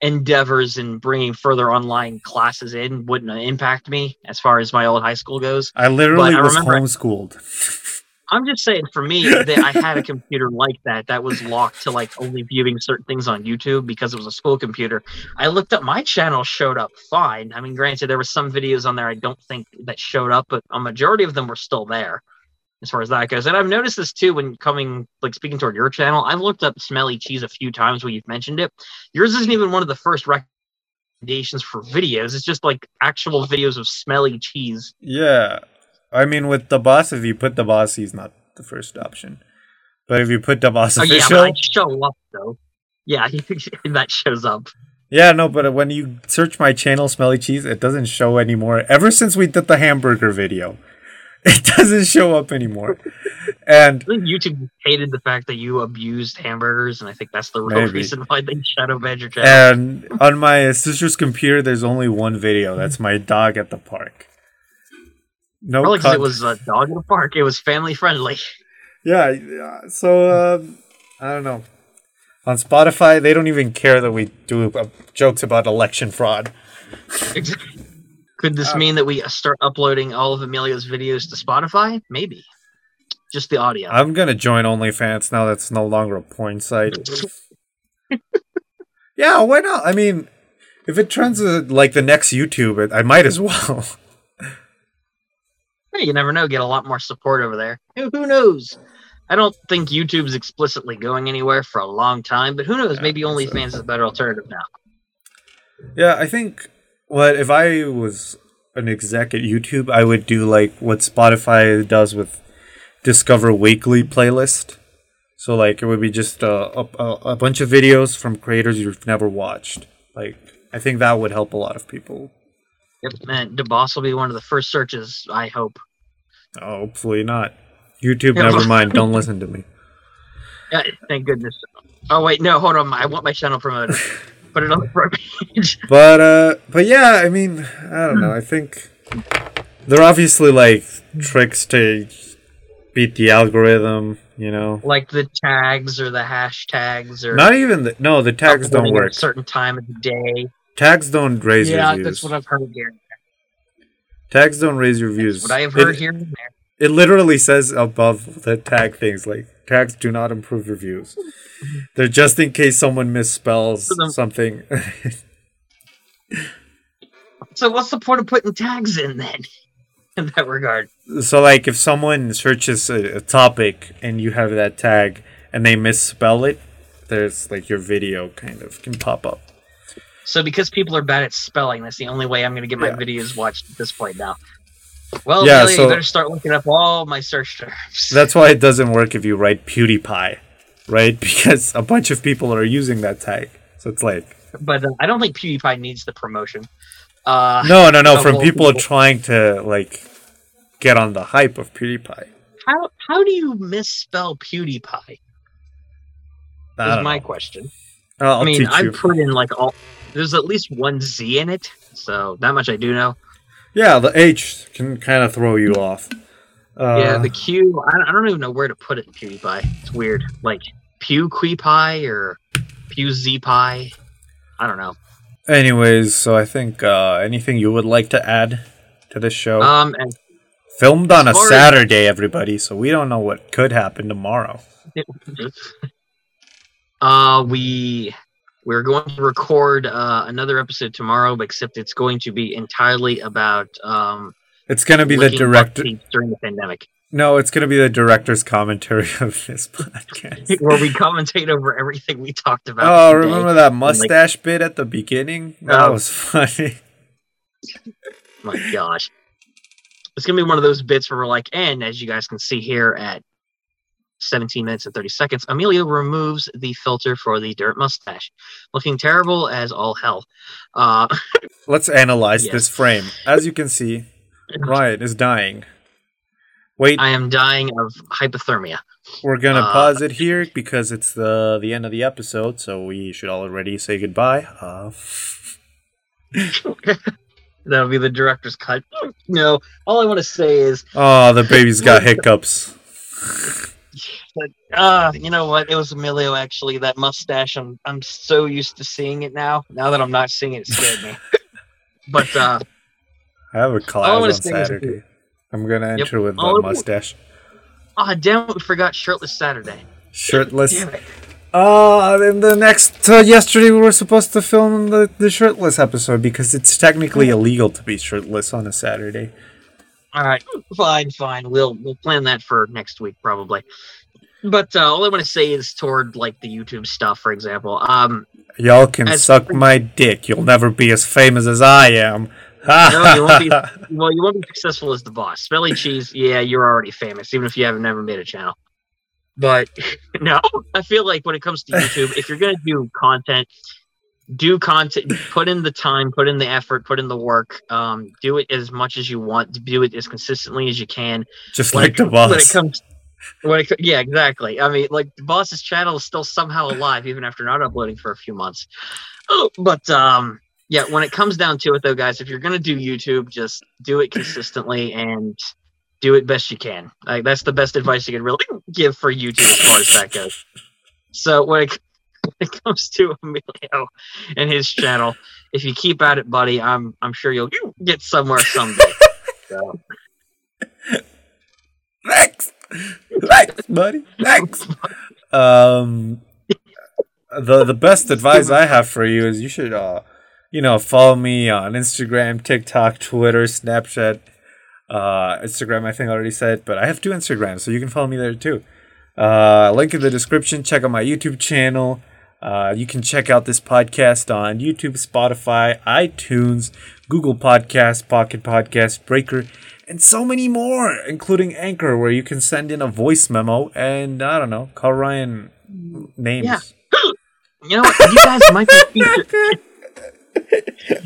endeavors in bringing further online classes in wouldn't impact me as far as my old high school goes. I literally I was remember- homeschooled. I'm just saying, for me, that I had a computer like that that was locked to like only viewing certain things on YouTube because it was a school computer. I looked up my channel showed up fine. I mean, granted, there were some videos on there I don't think that showed up, but a majority of them were still there as far as that goes. And I've noticed this too when coming like speaking toward your channel. I've looked up smelly cheese a few times when you've mentioned it. Yours isn't even one of the first recommendations for videos. It's just like actual videos of smelly cheese. Yeah. I mean, with the boss, if you put the boss, he's not the first option. But if you put the boss Oh yeah, official, but I show up though. Yeah, that shows up. yeah, no. But when you search my channel, Smelly Cheese, it doesn't show anymore. Ever since we did the hamburger video, it doesn't show up anymore. And I think YouTube hated the fact that you abused hamburgers, and I think that's the real Maybe. reason why they shadow banned your channel. and on my sister's computer, there's only one video. That's my dog at the park. No, Probably because it was a dog in the park. It was family friendly. Yeah, yeah. So um, I don't know. On Spotify, they don't even care that we do uh, jokes about election fraud. Could this Uh, mean that we start uploading all of Emilio's videos to Spotify? Maybe. Just the audio. I'm gonna join OnlyFans now. That's no longer a porn site. yeah, why not? I mean, if it turns to like the next YouTube, it, I might as well. Hey, you never know. Get a lot more support over there. Who, who knows? I don't think YouTube's explicitly going anywhere for a long time, but who knows? Yeah, Maybe I think OnlyFans is a better alternative now. yeah, I think what if I was an exec at YouTube, I would do like what Spotify does with Discover Weekly playlist. So like it would be just a, a, a bunch of videos from creators you've never watched. Like I think that would help a lot of people. Yep, and DeBoss will be one of the first searches, I hope. Oh, hopefully not. YouTube, never mind. Don't listen to me. Yeah, thank goodness. Oh wait, no, hold on. I want my channel promoted. Put it on the front page. But uh, but yeah, I mean, I don't know. I think they're obviously like tricks to beat the algorithm. You know, like the tags or the hashtags or not even the, no. The tags don't uploading at work. a certain time of the day. Tags don't raise yeah, your that's what I've heard here. Tags don't raise your views. What I have heard it, here and there. it literally says above the tag things like tags do not improve your views. They're just in case someone misspells something. So what's the point of putting tags in then? In that regard. so like if someone searches a, a topic and you have that tag and they misspell it there's like your video kind of can pop up So because people are bad at spelling, that's the only way I'm going to get my Yeah. videos watched at this point now. Well, Yeah, Emilio, so- you better start looking up all my search terms. that's why it doesn't work if you write pewdiepie right because a bunch of people are using that tag so it's like but uh, I don't think PewDiePie needs the promotion. Uh, no no no from people people. trying to like get on the hype of pewdiepie How how do you misspell PewDiePie? I Is my know. question. I'll I mean, I put in like all. There's at least one Z in it, so that much I do know. yeah the h can kind of throw you off uh, yeah, the Q. I don't even know where to put it in PewDiePie. It's weird. Like Pew Pie or Pew Z Pie. I don't know. anyways so i think uh anything you would like to add to this show Um, Filmed on a far as- Saturday, everybody, so we don't know what could happen tomorrow. uh, we we're going to record uh, another episode tomorrow, except it's going to be entirely about um It's gonna be the director. during the pandemic, No, it's gonna be the director's commentary of this podcast. where we commentate over everything we talked about. Oh, remember that mustache bit at the beginning? That Oh. was funny. My gosh. It's gonna be one of those bits where we're like, and as you guys can see here at 17 minutes and 30 seconds, Emilio removes the filter for the dirt mustache, looking terrible as all hell. Uh, Let's analyze Yes. this frame. As you can see, Rian is dying. Wait, I am dying of hypothermia. we're gonna uh, pause it here because it's the the end of the episode, so we should already say goodbye. Uh, That'll be the director's cut. No, all I want to say is, oh, the baby's got hiccups. Uh, you know what? It was Emilio actually. That mustache. I'm I'm so used to seeing it now. Now that I'm not seeing it, it scared me. but uh, I have a I class on Saturday. I'm gonna Yep. enter with Oh, mustache. ah, damn it, we forgot shirtless Saturday. Shirtless. Damn it. Uh, in the next uh, yesterday we were supposed to film the, the shirtless episode because it's technically illegal to be shirtless on a Saturday. All right, fine, fine. We'll we'll plan that for next week probably. But uh, all I want to say is toward like the YouTube stuff, for example. Um, Y'all can As- suck my dick. You'll never be as famous as I am. No, you won't be. well, you won't be successful as the boss. Smelly cheese, yeah, you're already famous, even if you haven't never made a channel. But no, I feel like when it comes to YouTube, if you're gonna do content, do content, put in the time, put in the effort, put in the work. Um, do it as much as you want. Do it as consistently as you can. Just like the com- When it boss. comes, when it, yeah, exactly. I mean, like the boss's channel is still somehow alive even after not uploading for a few months. Oh, but um, yeah, when it comes down to it, though, guys, if you're gonna do YouTube, just do it consistently and do it best you can. Like that's the best advice you can really give for YouTube as far as that goes. So when it, it comes to Emilio and his channel. If you keep at it, buddy, I'm I'm sure you'll get somewhere someday. So, Thanks, thanks, buddy, thanks. Um, the the best advice I have for you is you should uh, you know, follow me on Instagram, TikTok, Twitter, Snapchat. Uh, Instagram, I think I already said, but I have two Instagrams, so you can follow me there too. Uh, link in the description. Check out my YouTube channel. Uh, you can check out this podcast on YouTube, Spotify, iTunes, Google Podcast, Pocket Podcast, Breaker, and so many more, including Anchor, where you can send in a voice memo and I don't know, call Rian names. Yeah. you know what? You guys might be featured.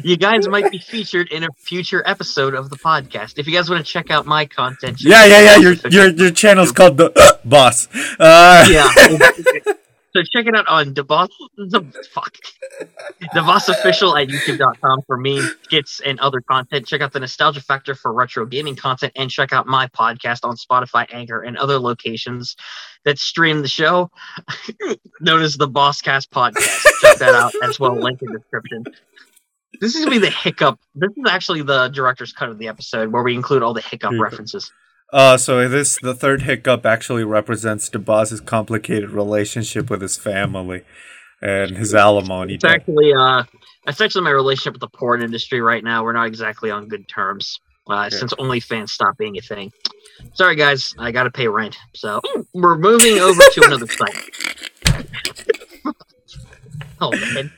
you guys might be featured in a future episode of the podcast. If you guys want to check out my content, Yeah, yeah, yeah. Your your your channel's called the Boss. Uh, yeah. so check it out on the boss the fuck. The boss official at youtube.com for meme skits and other content. Check out the nostalgia factor for retro gaming content and check out my podcast on spotify anchor and other locations that stream the show known as the bosscast podcast. Check that out as well link in the description. This is gonna be the hiccup this is actually the director's cut of the episode where we include all the hiccup. references Uh, so this the third hiccup actually represents the boss's complicated relationship with his family and his alimony. It's actually uh that's actually my relationship with the porn industry right now. We're not exactly on good terms. Uh, Yeah. since OnlyFans stopped being a thing. Sorry guys, I gotta pay rent. So we're moving over to another site. oh man.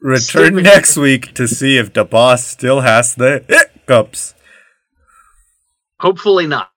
Return Stupid. next week to see if the boss still has the hiccups. Hopefully not.